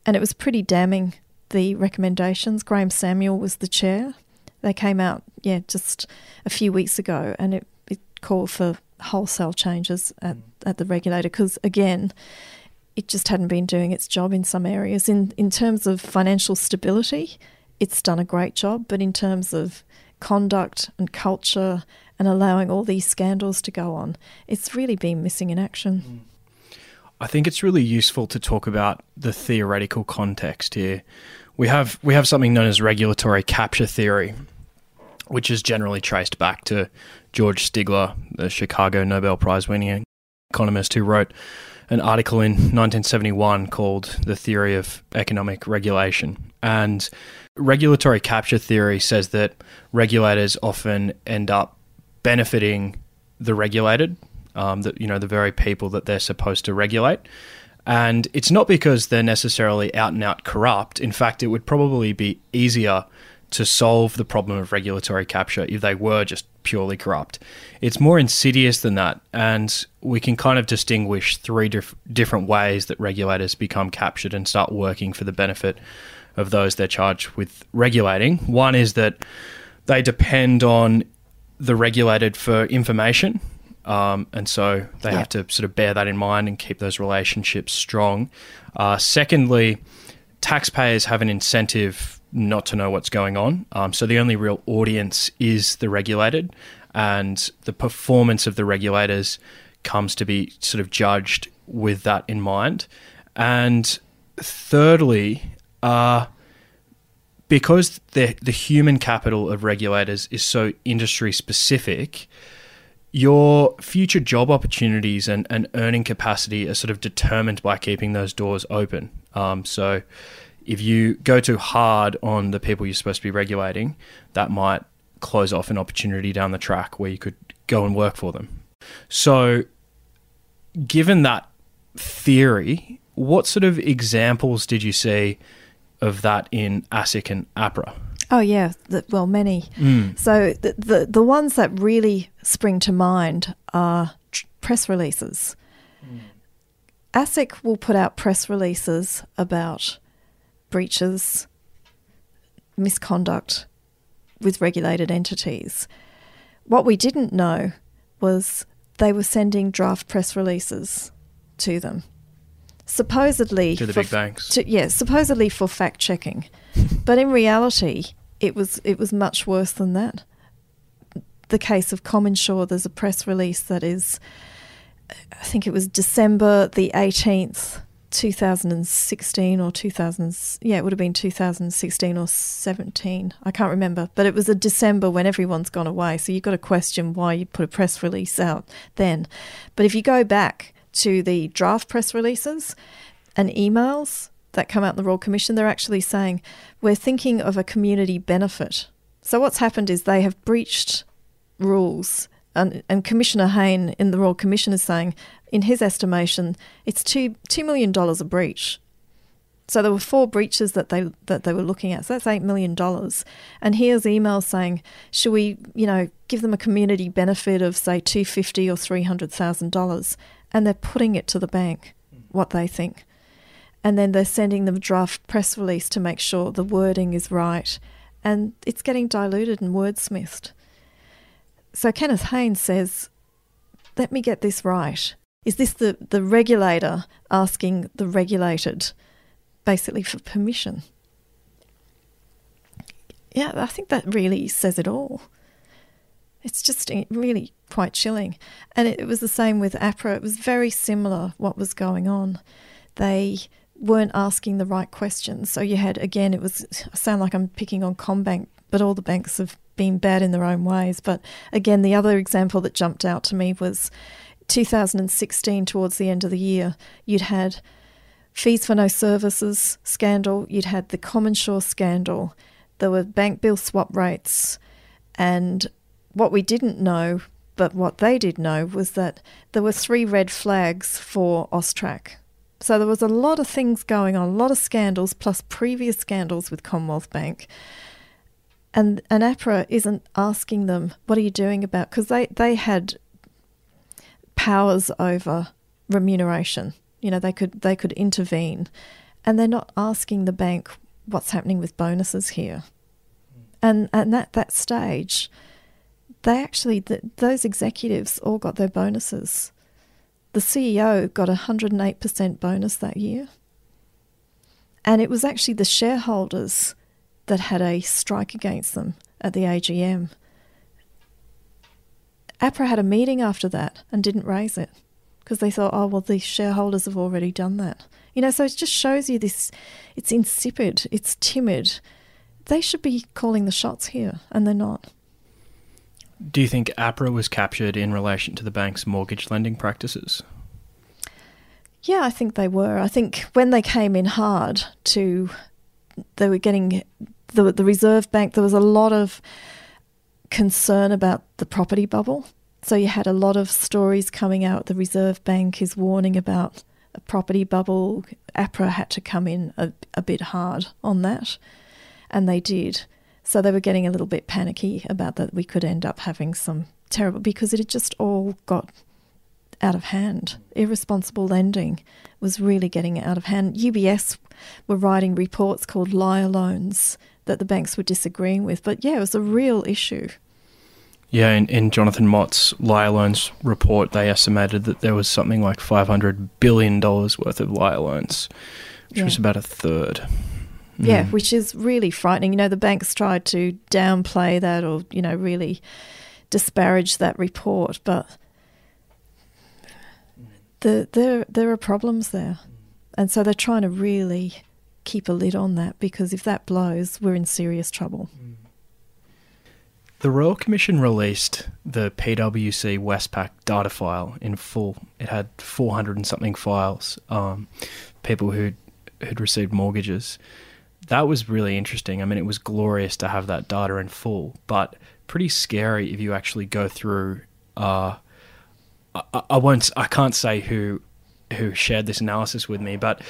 Speaker 2: and it was pretty damning. The recommendations. Graham Samuel was the chair. They came out, yeah, just a few weeks ago, and it, it called for wholesale changes at, at the regulator because, again, it just hadn't been doing its job in some areas. In in terms of financial stability, it's done a great job, but in terms of conduct and culture and allowing all these scandals to go on, it's really been missing in action. Mm.
Speaker 1: I think it's really useful to talk about the theoretical context here. We have we have something known as regulatory capture theory, which is generally traced back to George Stigler, the Chicago Nobel Prize winning economist who wrote an article in 1971 called The Theory of Economic Regulation. And regulatory capture theory says that regulators often end up benefiting the regulated, um, the, you know, the very people that they're supposed to regulate. And it's not because they're necessarily out and out corrupt. In fact, it would probably be easier to solve the problem of regulatory capture if they were just purely corrupt. It's more insidious than that, and we can kind of distinguish three dif- different ways that regulators become captured and start working for the benefit of those they're charged with regulating. One is that they depend on the regulated for information. Um, and so they yeah. have to sort of bear that in mind and keep those relationships strong. Uh, secondly, taxpayers have an incentive not to know what's going on. Um, so the only real audience is the regulated, and the performance of the regulators comes to be sort of judged with that in mind. And thirdly, uh, because the the human capital of regulators is so industry specific, your future job opportunities and, and earning capacity are sort of determined by keeping those doors open. Um, so if you go too hard on the people you're supposed to be regulating, that might close off an opportunity down the track where you could go and work for them. So, given that theory, what sort of examples did you see of that in ASIC and APRA?
Speaker 2: Oh yeah, the, well many. Mm. So the, the, the ones that really spring to mind are tr- press releases. Mm. ASIC will put out press releases about breaches, misconduct with regulated entities. What we didn't know was they were sending draft press releases to them supposedly
Speaker 1: to the
Speaker 2: for,
Speaker 1: big banks.
Speaker 2: To, yeah, supposedly for fact checking, but in reality, it was it was much worse than that. The case of CommInsure, there's a press release that is, I think it was December the eighteenth. 2016 or 2000 yeah it would have been 2016 or 17 i can't remember. But it was a december when everyone's gone away so you've got to question why you put a press release out then. But if you go back to the draft press releases and emails that come out in the Royal Commission, they're actually saying we're thinking of a community benefit. So what's happened is they have breached rules, and, and Commissioner Hayne in the Royal Commission is saying, in his estimation, it's two two million dollars a breach. So there were four breaches that they that they were looking at. So that's eight million dollars. And here's emails saying, should we, you know, give them a community benefit of say two fifty or three hundred thousand dollars? and they're putting it to the bank what they think. And then they're sending them a draft press release to make sure the wording is right. And it's getting diluted and wordsmithed. So Kenneth Hayne says, let me get this right. Is this the, the regulator asking the regulated basically for permission? Yeah, I think that really says it all. It's just eh, really quite chilling. And it, was the same with APRA. It was very similar what was going on. They weren't asking the right questions. So you had, again, it was, I sound like I'm picking on CommBank, but all the banks have been bad in their own ways. But again, the other example that jumped out to me was 2016, towards the end of the year, you'd had fees for no services scandal, you'd had the CommInsure scandal, there were bank bill swap rates, and what we didn't know, but what they did know, was that there were three red flags for AUSTRAC. So there was a lot of things going on, a lot of scandals, plus previous scandals with Commonwealth Bank. And, and APRA isn't asking them, what are you doing about? Because they, they had powers over remuneration. You know, they could they could intervene, and they're not asking the bank what's happening with bonuses here. And and at that stage, they actually, the, those executives all got their bonuses. The CEO got a 108% bonus that year. And it was actually the shareholders that had a strike against them at the AGM. APRA had a meeting after that and didn't raise it because they thought, oh, well, the shareholders have already done that. You know, so it just shows you this it's insipid, it's timid. They should be calling the shots here, and they're not.
Speaker 1: Do you think APRA was captured in relation to the bank's mortgage lending practices?
Speaker 2: Yeah, I think they were. I think when they came in hard to, they were getting the the Reserve Bank. There was a lot of concern about the property bubble. So you had a lot of stories coming out. The Reserve Bank is warning about a property bubble. APRA had to come in a, a bit hard on that, and they did. So they were getting a little bit panicky about that we could end up having some terrible because it had just all got out of hand. Irresponsible lending was really getting out of hand. UBS were writing reports called liar loans that the banks were disagreeing with. But yeah, it was a real issue.
Speaker 1: Yeah, in, in Jonathan Mott's liar loans report, they estimated that there was something like $500 billion worth of liar loans, which yeah. was about a third.
Speaker 2: Yeah, mm. which is really frightening. You know, the banks tried to downplay that or, you know, really disparage that report, but the, there, there are problems there. And so they're trying to really keep a lid on that because if that blows, we're in serious trouble.
Speaker 1: The Royal Commission released the PwC Westpac data file in full. It had 400 and something files, um, people who who'd received mortgages. That was really interesting. I mean, it was glorious to have that data in full, but pretty scary if you actually go through. Uh, I, I won't. I can't say who who shared this analysis with me, but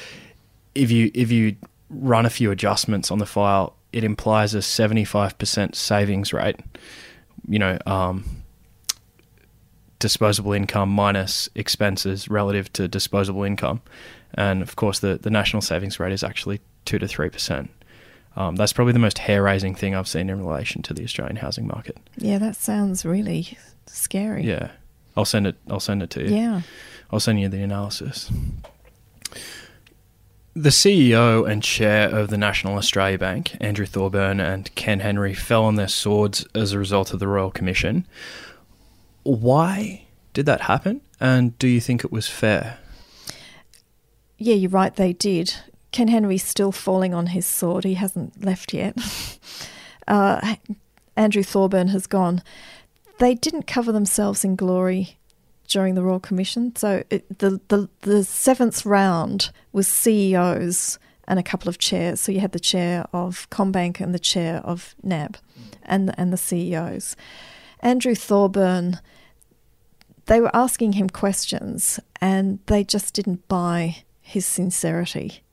Speaker 1: if you if you run a few adjustments on the file, it implies a seventy five percent savings rate. You know, um, disposable income minus expenses relative to disposable income, and of course the the national savings rate is actually two to three percent. Um, that's probably the most hair raising thing I've seen in relation to the Australian housing market.
Speaker 2: Yeah, that sounds really scary.
Speaker 1: Yeah, I'll send it. I'll send it to you.
Speaker 2: Yeah,
Speaker 1: I'll send you the analysis. The CEO and chair of the National Australia Bank, Andrew Thorburn and Ken Henry, fell on their swords as a result of the Royal Commission. Why did that happen? And do you think it was fair?
Speaker 2: Yeah, you're right, they did. Ken Henry's still falling on his sword. He hasn't left yet. uh, Andrew Thorburn has gone. They didn't cover themselves in glory during the Royal Commission. So it, the, the the seventh round was CEOs and a couple of chairs. So you had the chair of CommBank and the chair of NAB, mm. and and the CEOs. Andrew Thorburn. They were asking him questions, and they just didn't buy his sincerity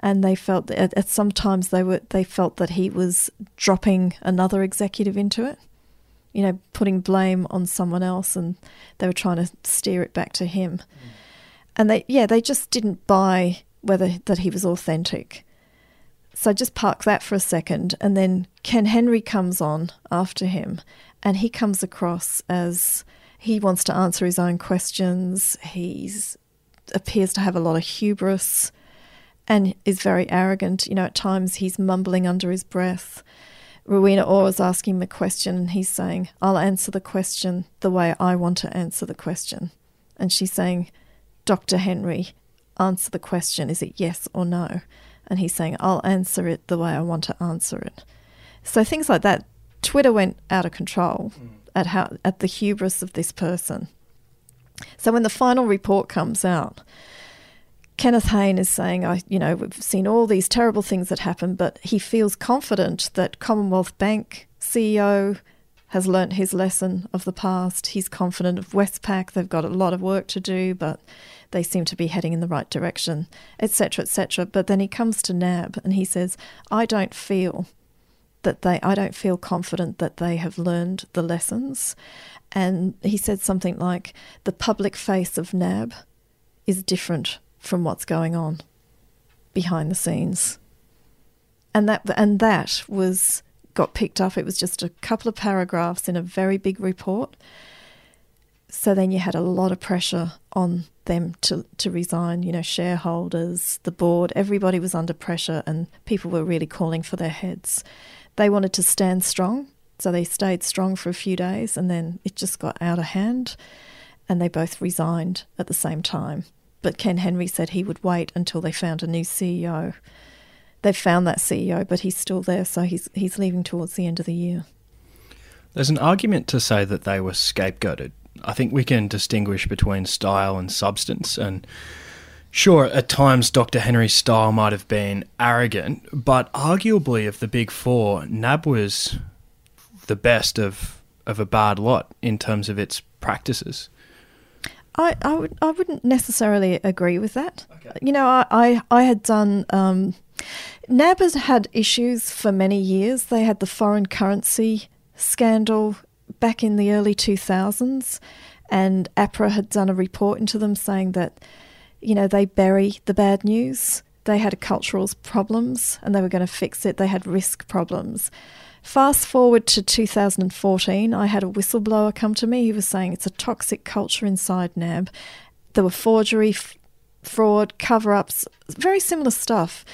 Speaker 2: and they felt at, at sometimes they were they felt that he was dropping another executive into it you know, putting blame on someone else and they were trying to steer it back to him. Mm. And they, yeah, they just didn't buy whether that he was authentic. So just park that for a second. And then Ken Henry comes on after him and he comes across as he wants to answer his own questions. He's appears to have a lot of hubris and is very arrogant. You know, at times he's mumbling under his breath. Rowena Orr was asking the question, and he's saying, I'll answer the question the way I want to answer the question. And she's saying, Dr. Henry, answer the question. Is it yes or no? And he's saying, I'll answer it the way I want to answer it. So things like that. Twitter went out of control mm. at how at the hubris of this person. So when the final report comes out, Kenneth Hayne is saying, I, you know, we've seen all these terrible things that happen, but he feels confident that Commonwealth Bank CEO has learnt his lesson of the past. He's confident of Westpac. They've got a lot of work to do, but they seem to be heading in the right direction, etc., etc. But then he comes to NAB and he says, I don't feel that they, I don't feel confident that they have learned the lessons. And he said something like, the public face of NAB is different from what's going on behind the scenes. And that and that was got picked up. It was just a couple of paragraphs in a very big report. So then you had a lot of pressure on them to, to resign, you know, shareholders, the board, everybody was under pressure and people were really calling for their heads. They wanted to stand strong, so they stayed strong for a few days and then it just got out of hand and they both resigned at the same time. But Ken Henry said he would wait until they found a new CEO. They've found that CEO, but he's still there, so he's he's leaving towards the end of the year.
Speaker 1: There's an argument to say that they were scapegoated. I think we can distinguish between style and substance, and Sure, at times Dr. Henry's style might have been arrogant, but arguably of the big four, NAB was the best of, of a bad lot in terms of its practices.
Speaker 2: I, I, would, I wouldn't necessarily agree with that.
Speaker 1: Okay.
Speaker 2: You know, I, I, I had done. Um, NAB has had issues for many years. They had the foreign currency scandal back in the early 2000s, and APRA had done a report into them saying that, you know, they bury the bad news. They had cultural problems and they were going to fix it. They had risk problems. Fast forward to 2014, I had a whistleblower come to me. He was saying it's a toxic culture inside NAB. There were forgery, f- fraud, cover ups, very similar stuff.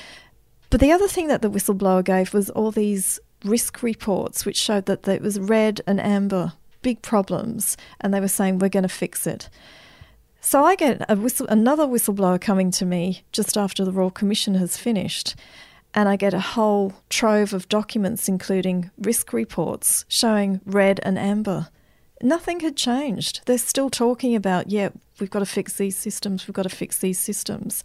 Speaker 2: But the other thing that the whistleblower gave was all these risk reports, which showed that it was red and amber, big problems, and they were saying we're going to fix it. So I get whistle, another whistleblower coming to me just after the Royal Commission has finished, and I get a whole trove of documents, including risk reports showing red and amber. Nothing had changed. They're still talking about, yeah, we've got to fix these systems, we've got to fix these systems.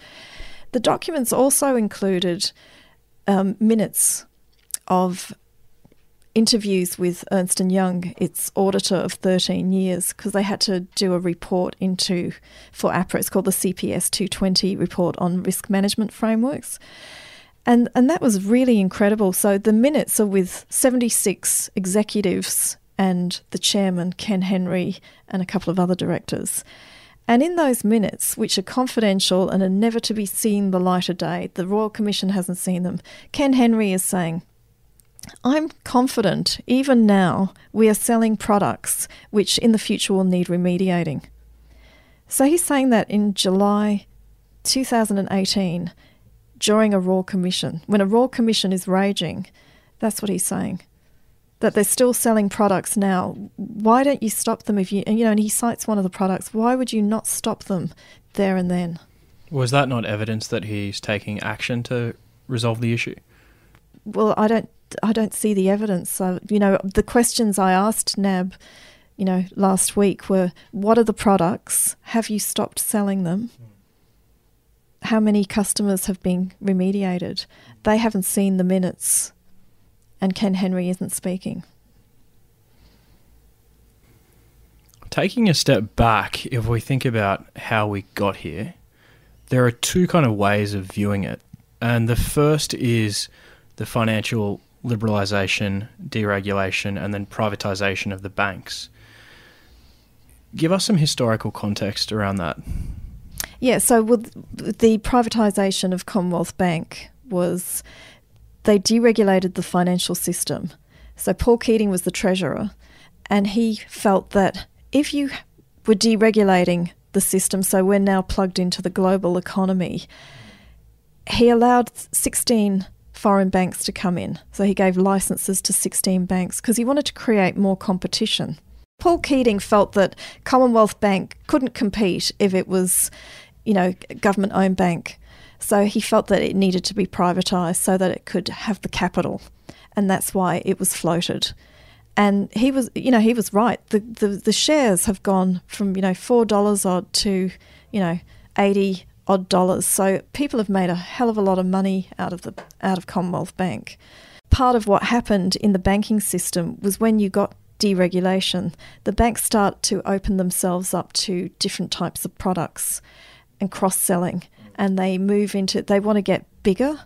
Speaker 2: The documents also included um, minutes of interviews with Ernst Young, its auditor of 13 years, because they had to do a report into for APRA. It's called the CPS 220 report on risk management frameworks. And and that was really incredible. So the minutes are with 76 executives and the chairman Ken Henry and a couple of other directors. And in those minutes, which are confidential and are never to be seen the light of day, the Royal Commission hasn't seen them. Ken Henry is saying, I'm confident, even now, we are selling products which in the future will need remediating. So he's saying that in July 2018, during a Royal Commission, when a Royal Commission is raging, that's what he's saying. That they're still selling products now. Why don't you stop them if you, and you know, and he cites one of the products. Why would you not stop them there and then?
Speaker 1: Was that not evidence that he's taking action to resolve the issue?
Speaker 2: Well, I don't I don't see the evidence. So, you know, the questions I asked NAB, you know, last week were what are the products? Have you stopped selling them? Mm. How many customers have been remediated? They haven't seen the minutes, and Ken Henry isn't speaking.
Speaker 1: Taking a step back, if we think about how we got here, there are two kind of ways of viewing it. And the first is the financial liberalisation, deregulation, and then privatisation of the banks. Give us some historical context around that.
Speaker 2: Yeah, so with the privatisation of Commonwealth Bank was they deregulated the financial system. So Paul Keating was the treasurer, and he felt that if you were deregulating the system, so we're now plugged into the global economy, he allowed 16 foreign banks to come in. So he gave licenses to 16 banks because he wanted to create more competition. Paul Keating felt that Commonwealth Bank couldn't compete if it was, you know, government owned bank. So he felt that it needed to be privatised so that it could have the capital. And that's why it was floated. And he was, you know, he was right. The, the, the shares have gone from, you know, $4 odd to, you know, 80 odd dollars. So people have made a hell of a lot of money out of the out of Commonwealth Bank. Part of what happened in the banking system was when you got deregulation, the banks start to open themselves up to different types of products and cross selling and they move into they want to get bigger.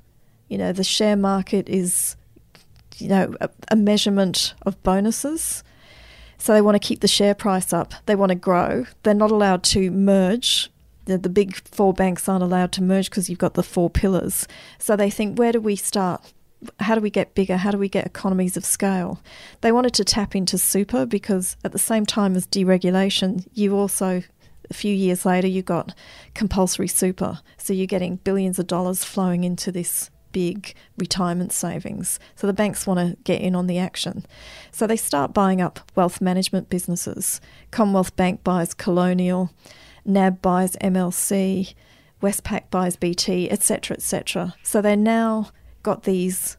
Speaker 2: You know, the share market is you know a, a measurement of bonuses. So they want to keep the share price up. They want to grow. They're not allowed to merge the, the big four banks aren't allowed to merge because you've got the four pillars. So they think, where do we start? How do we get bigger? How do we get economies of scale? They wanted to tap into super because at the same time as deregulation, you also a few years later you got compulsory super. So you're getting billions of dollars flowing into this big retirement savings. So the banks want to get in on the action. So they start buying up wealth management businesses. Commonwealth Bank buys Colonial. NAB buys MLC, Westpac buys BT, etc., etc. So they now got these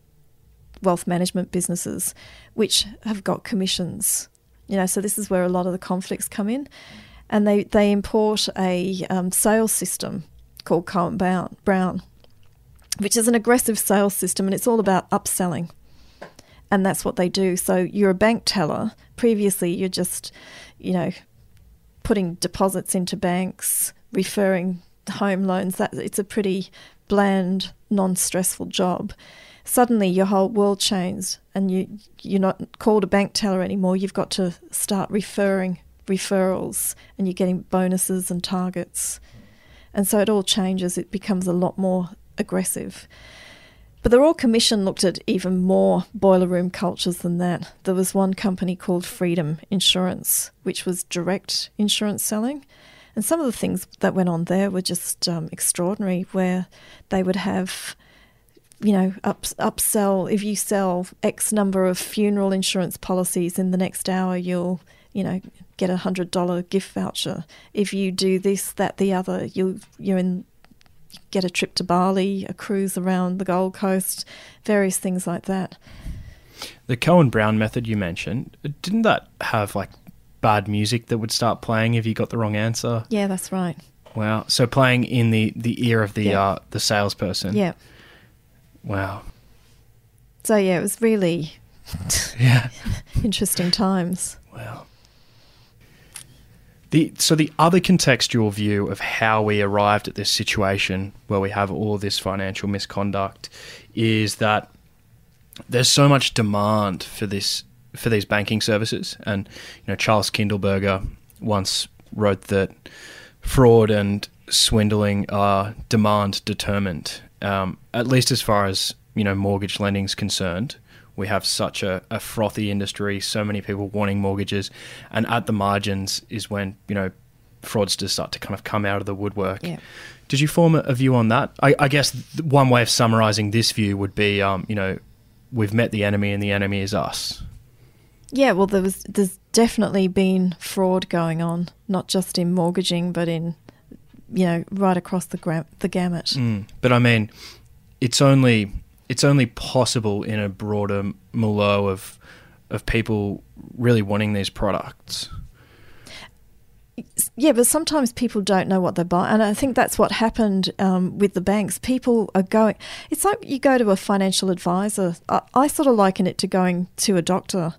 Speaker 2: wealth management businesses which have got commissions. You know, so this is where a lot of the conflicts come in, and they they import a um, sales system called Cohen Brown, which is an aggressive sales system, and it's all about upselling. And that's what they do. So you're a bank teller. Previously, you're just, you know, putting deposits into banks, referring home loans. That it's a pretty bland, non-stressful job. Suddenly, your whole world changed, and you you're not called a bank teller anymore. You've got to start referring referrals, and you're getting bonuses and targets, and so it all changes. It becomes a lot more aggressive. But the Royal Commission looked at even more boiler room cultures than that. There was one company called Freedom Insurance, which was direct insurance selling. And some of the things that went on there were just um, extraordinary, where they would have, you know, up, upsell, if you sell X number of funeral insurance policies in the next hour, you'll, you know, get a $100 gift voucher. If you do this, that, the other, you you're in get a trip to Bali, a cruise around the Gold Coast, various things like that.
Speaker 1: The Cohen Brown method you mentioned, didn't that have like bad music that would start playing if you got the wrong answer?
Speaker 2: Yeah, that's right.
Speaker 1: Wow. So playing in the, the ear of the
Speaker 2: Yeah.
Speaker 1: uh, the salesperson.
Speaker 2: Yeah.
Speaker 1: Wow.
Speaker 2: So yeah, it was really
Speaker 1: Yeah.
Speaker 2: interesting times.
Speaker 1: Wow. The so the other contextual view of how we arrived at this situation where we have all this financial misconduct is that there's so much demand for this for these banking services. And you know Charles Kindleberger once wrote that fraud and swindling are demand determined um, at least as far as you know mortgage lending is concerned we have such a, a frothy industry so many people wanting mortgages and at the margins is when you know fraudsters start to kind of come out of the woodwork
Speaker 2: Yeah.
Speaker 1: did you form a, view on that I, I guess one way of summarizing this view would be um, you know we've met the enemy and the enemy is us
Speaker 2: Yeah, well, there was there's definitely been fraud going on, not just in mortgaging, but in you know right across the the gamut.
Speaker 1: Mm. But I mean, it's only it's only possible in a broader milieu of of people really wanting these products.
Speaker 2: Yeah, but sometimes people don't know what they buy, and I think that's what happened um, with the banks. People are going. It's like you go to a financial advisor. I, I sort of liken it to going to a doctor.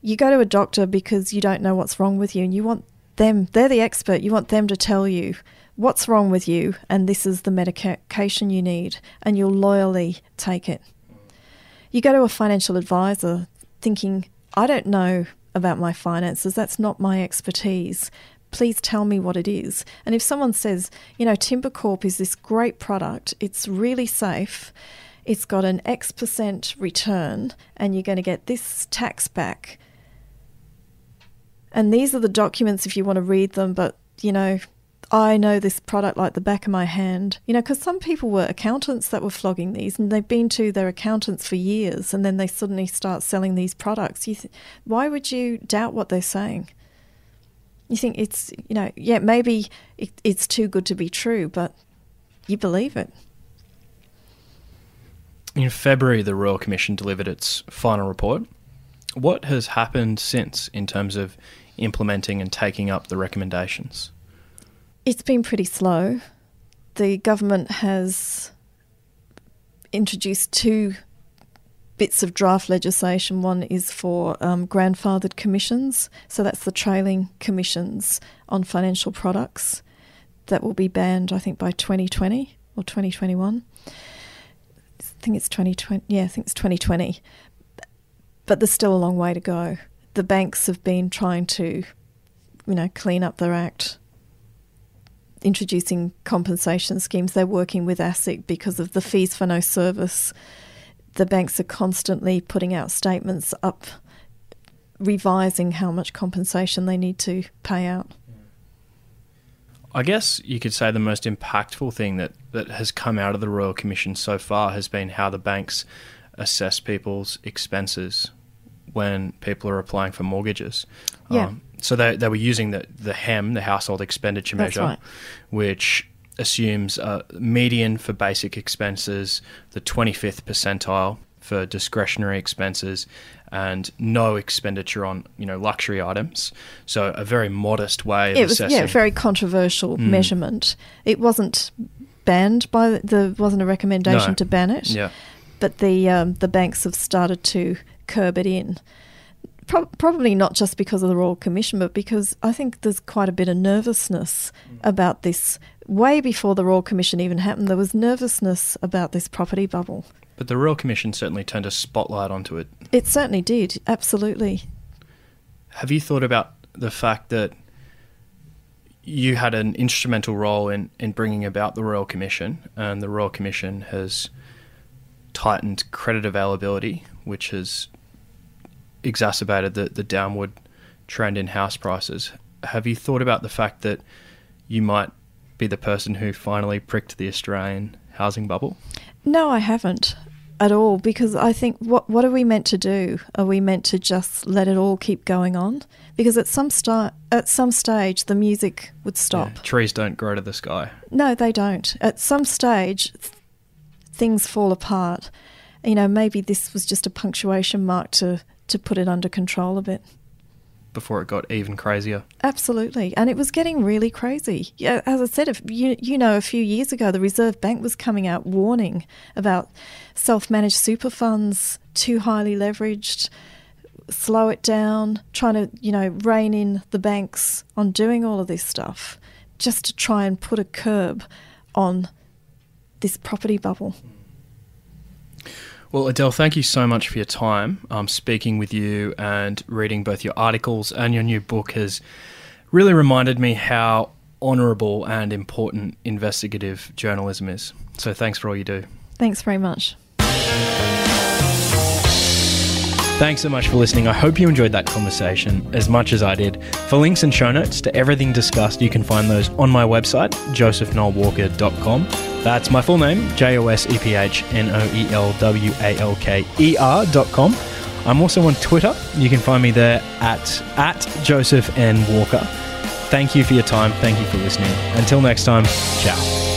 Speaker 2: You go to a doctor because you don't know what's wrong with you, and you want them. They're the expert. You want them to tell you what's wrong with you, and this is the medication you need, and you'll loyally take it. You go to a financial advisor thinking, I don't know about my finances. That's not my expertise. Please tell me what it is. And if someone says, you know, TimberCorp is this great product, it's really safe, it's got an X percent return, and you're going to get this tax back. And these are the documents if you want to read them, but, you know, I know this product like the back of my hand. You know, because some people were accountants that were flogging these, and they've been to their accountants for years, and then they suddenly start selling these products. You th- why would you doubt what they're saying? You think it's, you know, yeah, maybe it, it's too good to be true, but you believe it.
Speaker 1: In February, the Royal Commission delivered its final report. What has happened since in terms of implementing and taking up the recommendations?
Speaker 2: It's been pretty slow. The government has introduced two bits of draft legislation. One is for um, grandfathered commissions, so that's the trailing commissions on financial products that will be banned, I think, by 2020 or 2021. I think it's 2020. Yeah, I think it's 2020. But there's still a long way to go. The banks have been trying to, you know, clean up their act introducing compensation schemes. They're working with ASIC because of the fees for no service. The banks are constantly putting out statements up, revising how much compensation they need to pay out.
Speaker 1: I guess you could say the most impactful thing that, that has come out of the Royal Commission so far has been how the banks assess people's expenses when people are applying for mortgages.
Speaker 2: Yeah.
Speaker 1: Um, so they, they were using the, the HEM, the Household Expenditure
Speaker 2: That's
Speaker 1: Measure,
Speaker 2: right.
Speaker 1: which assumes a median for basic expenses, the 25th percentile for discretionary expenses, and no expenditure on you know luxury items. So a very modest way of
Speaker 2: It was
Speaker 1: assessing.
Speaker 2: yeah, very controversial
Speaker 1: Mm.
Speaker 2: measurement. It wasn't banned by the, there wasn't a recommendation
Speaker 1: No.
Speaker 2: to ban it.
Speaker 1: yeah.
Speaker 2: but the um, the banks have started to curb it in. Pro- probably not just because of the Royal Commission, but because I think there's quite a bit of nervousness mm. about this. Way before the Royal Commission even happened, there was nervousness about this property bubble.
Speaker 1: But the Royal Commission certainly turned a spotlight onto it.
Speaker 2: It certainly did, absolutely.
Speaker 1: Have you thought about the fact that you had an instrumental role in, in bringing about the Royal Commission, and the Royal Commission has tightened credit availability, which has exacerbated the, the downward trend in house prices. Have you thought about the fact that you might be the person who finally pricked the Australian housing bubble?
Speaker 2: No, I haven't at all because I think what what are we meant to do? Are we meant to just let it all keep going on? Because at some sta- at some stage the music would stop.
Speaker 1: Yeah, trees don't grow to the sky.
Speaker 2: No, they don't. At some stage th- things fall apart. You know, maybe this was just a punctuation mark to to put it under control a bit.
Speaker 1: Before it got even crazier.
Speaker 2: Absolutely, and it was getting really crazy. Yeah, as I said, if you you know, a few years ago, the Reserve Bank was coming out warning about self-managed super funds too highly leveraged, slow it down, trying to you know rein in the banks on doing all of this stuff, just to try and put a curb on this property bubble.
Speaker 1: Well, Adele, thank you so much for your time. Um, speaking with you and reading both your articles and your new book has really reminded me how honourable and important investigative journalism is. So thanks for all you do.
Speaker 2: Thanks very much.
Speaker 1: Thanks so much for listening. I hope you enjoyed that conversation as much as I did. For links and show notes to everything discussed, you can find those on my website, josephnoelwalker.com. That's my full name, J O S E P H N O E L W A L K E R.com. I'm also on Twitter. You can find me there at, at Joseph N. Walker. Thank you for your time. Thank you for listening. Until next time, ciao.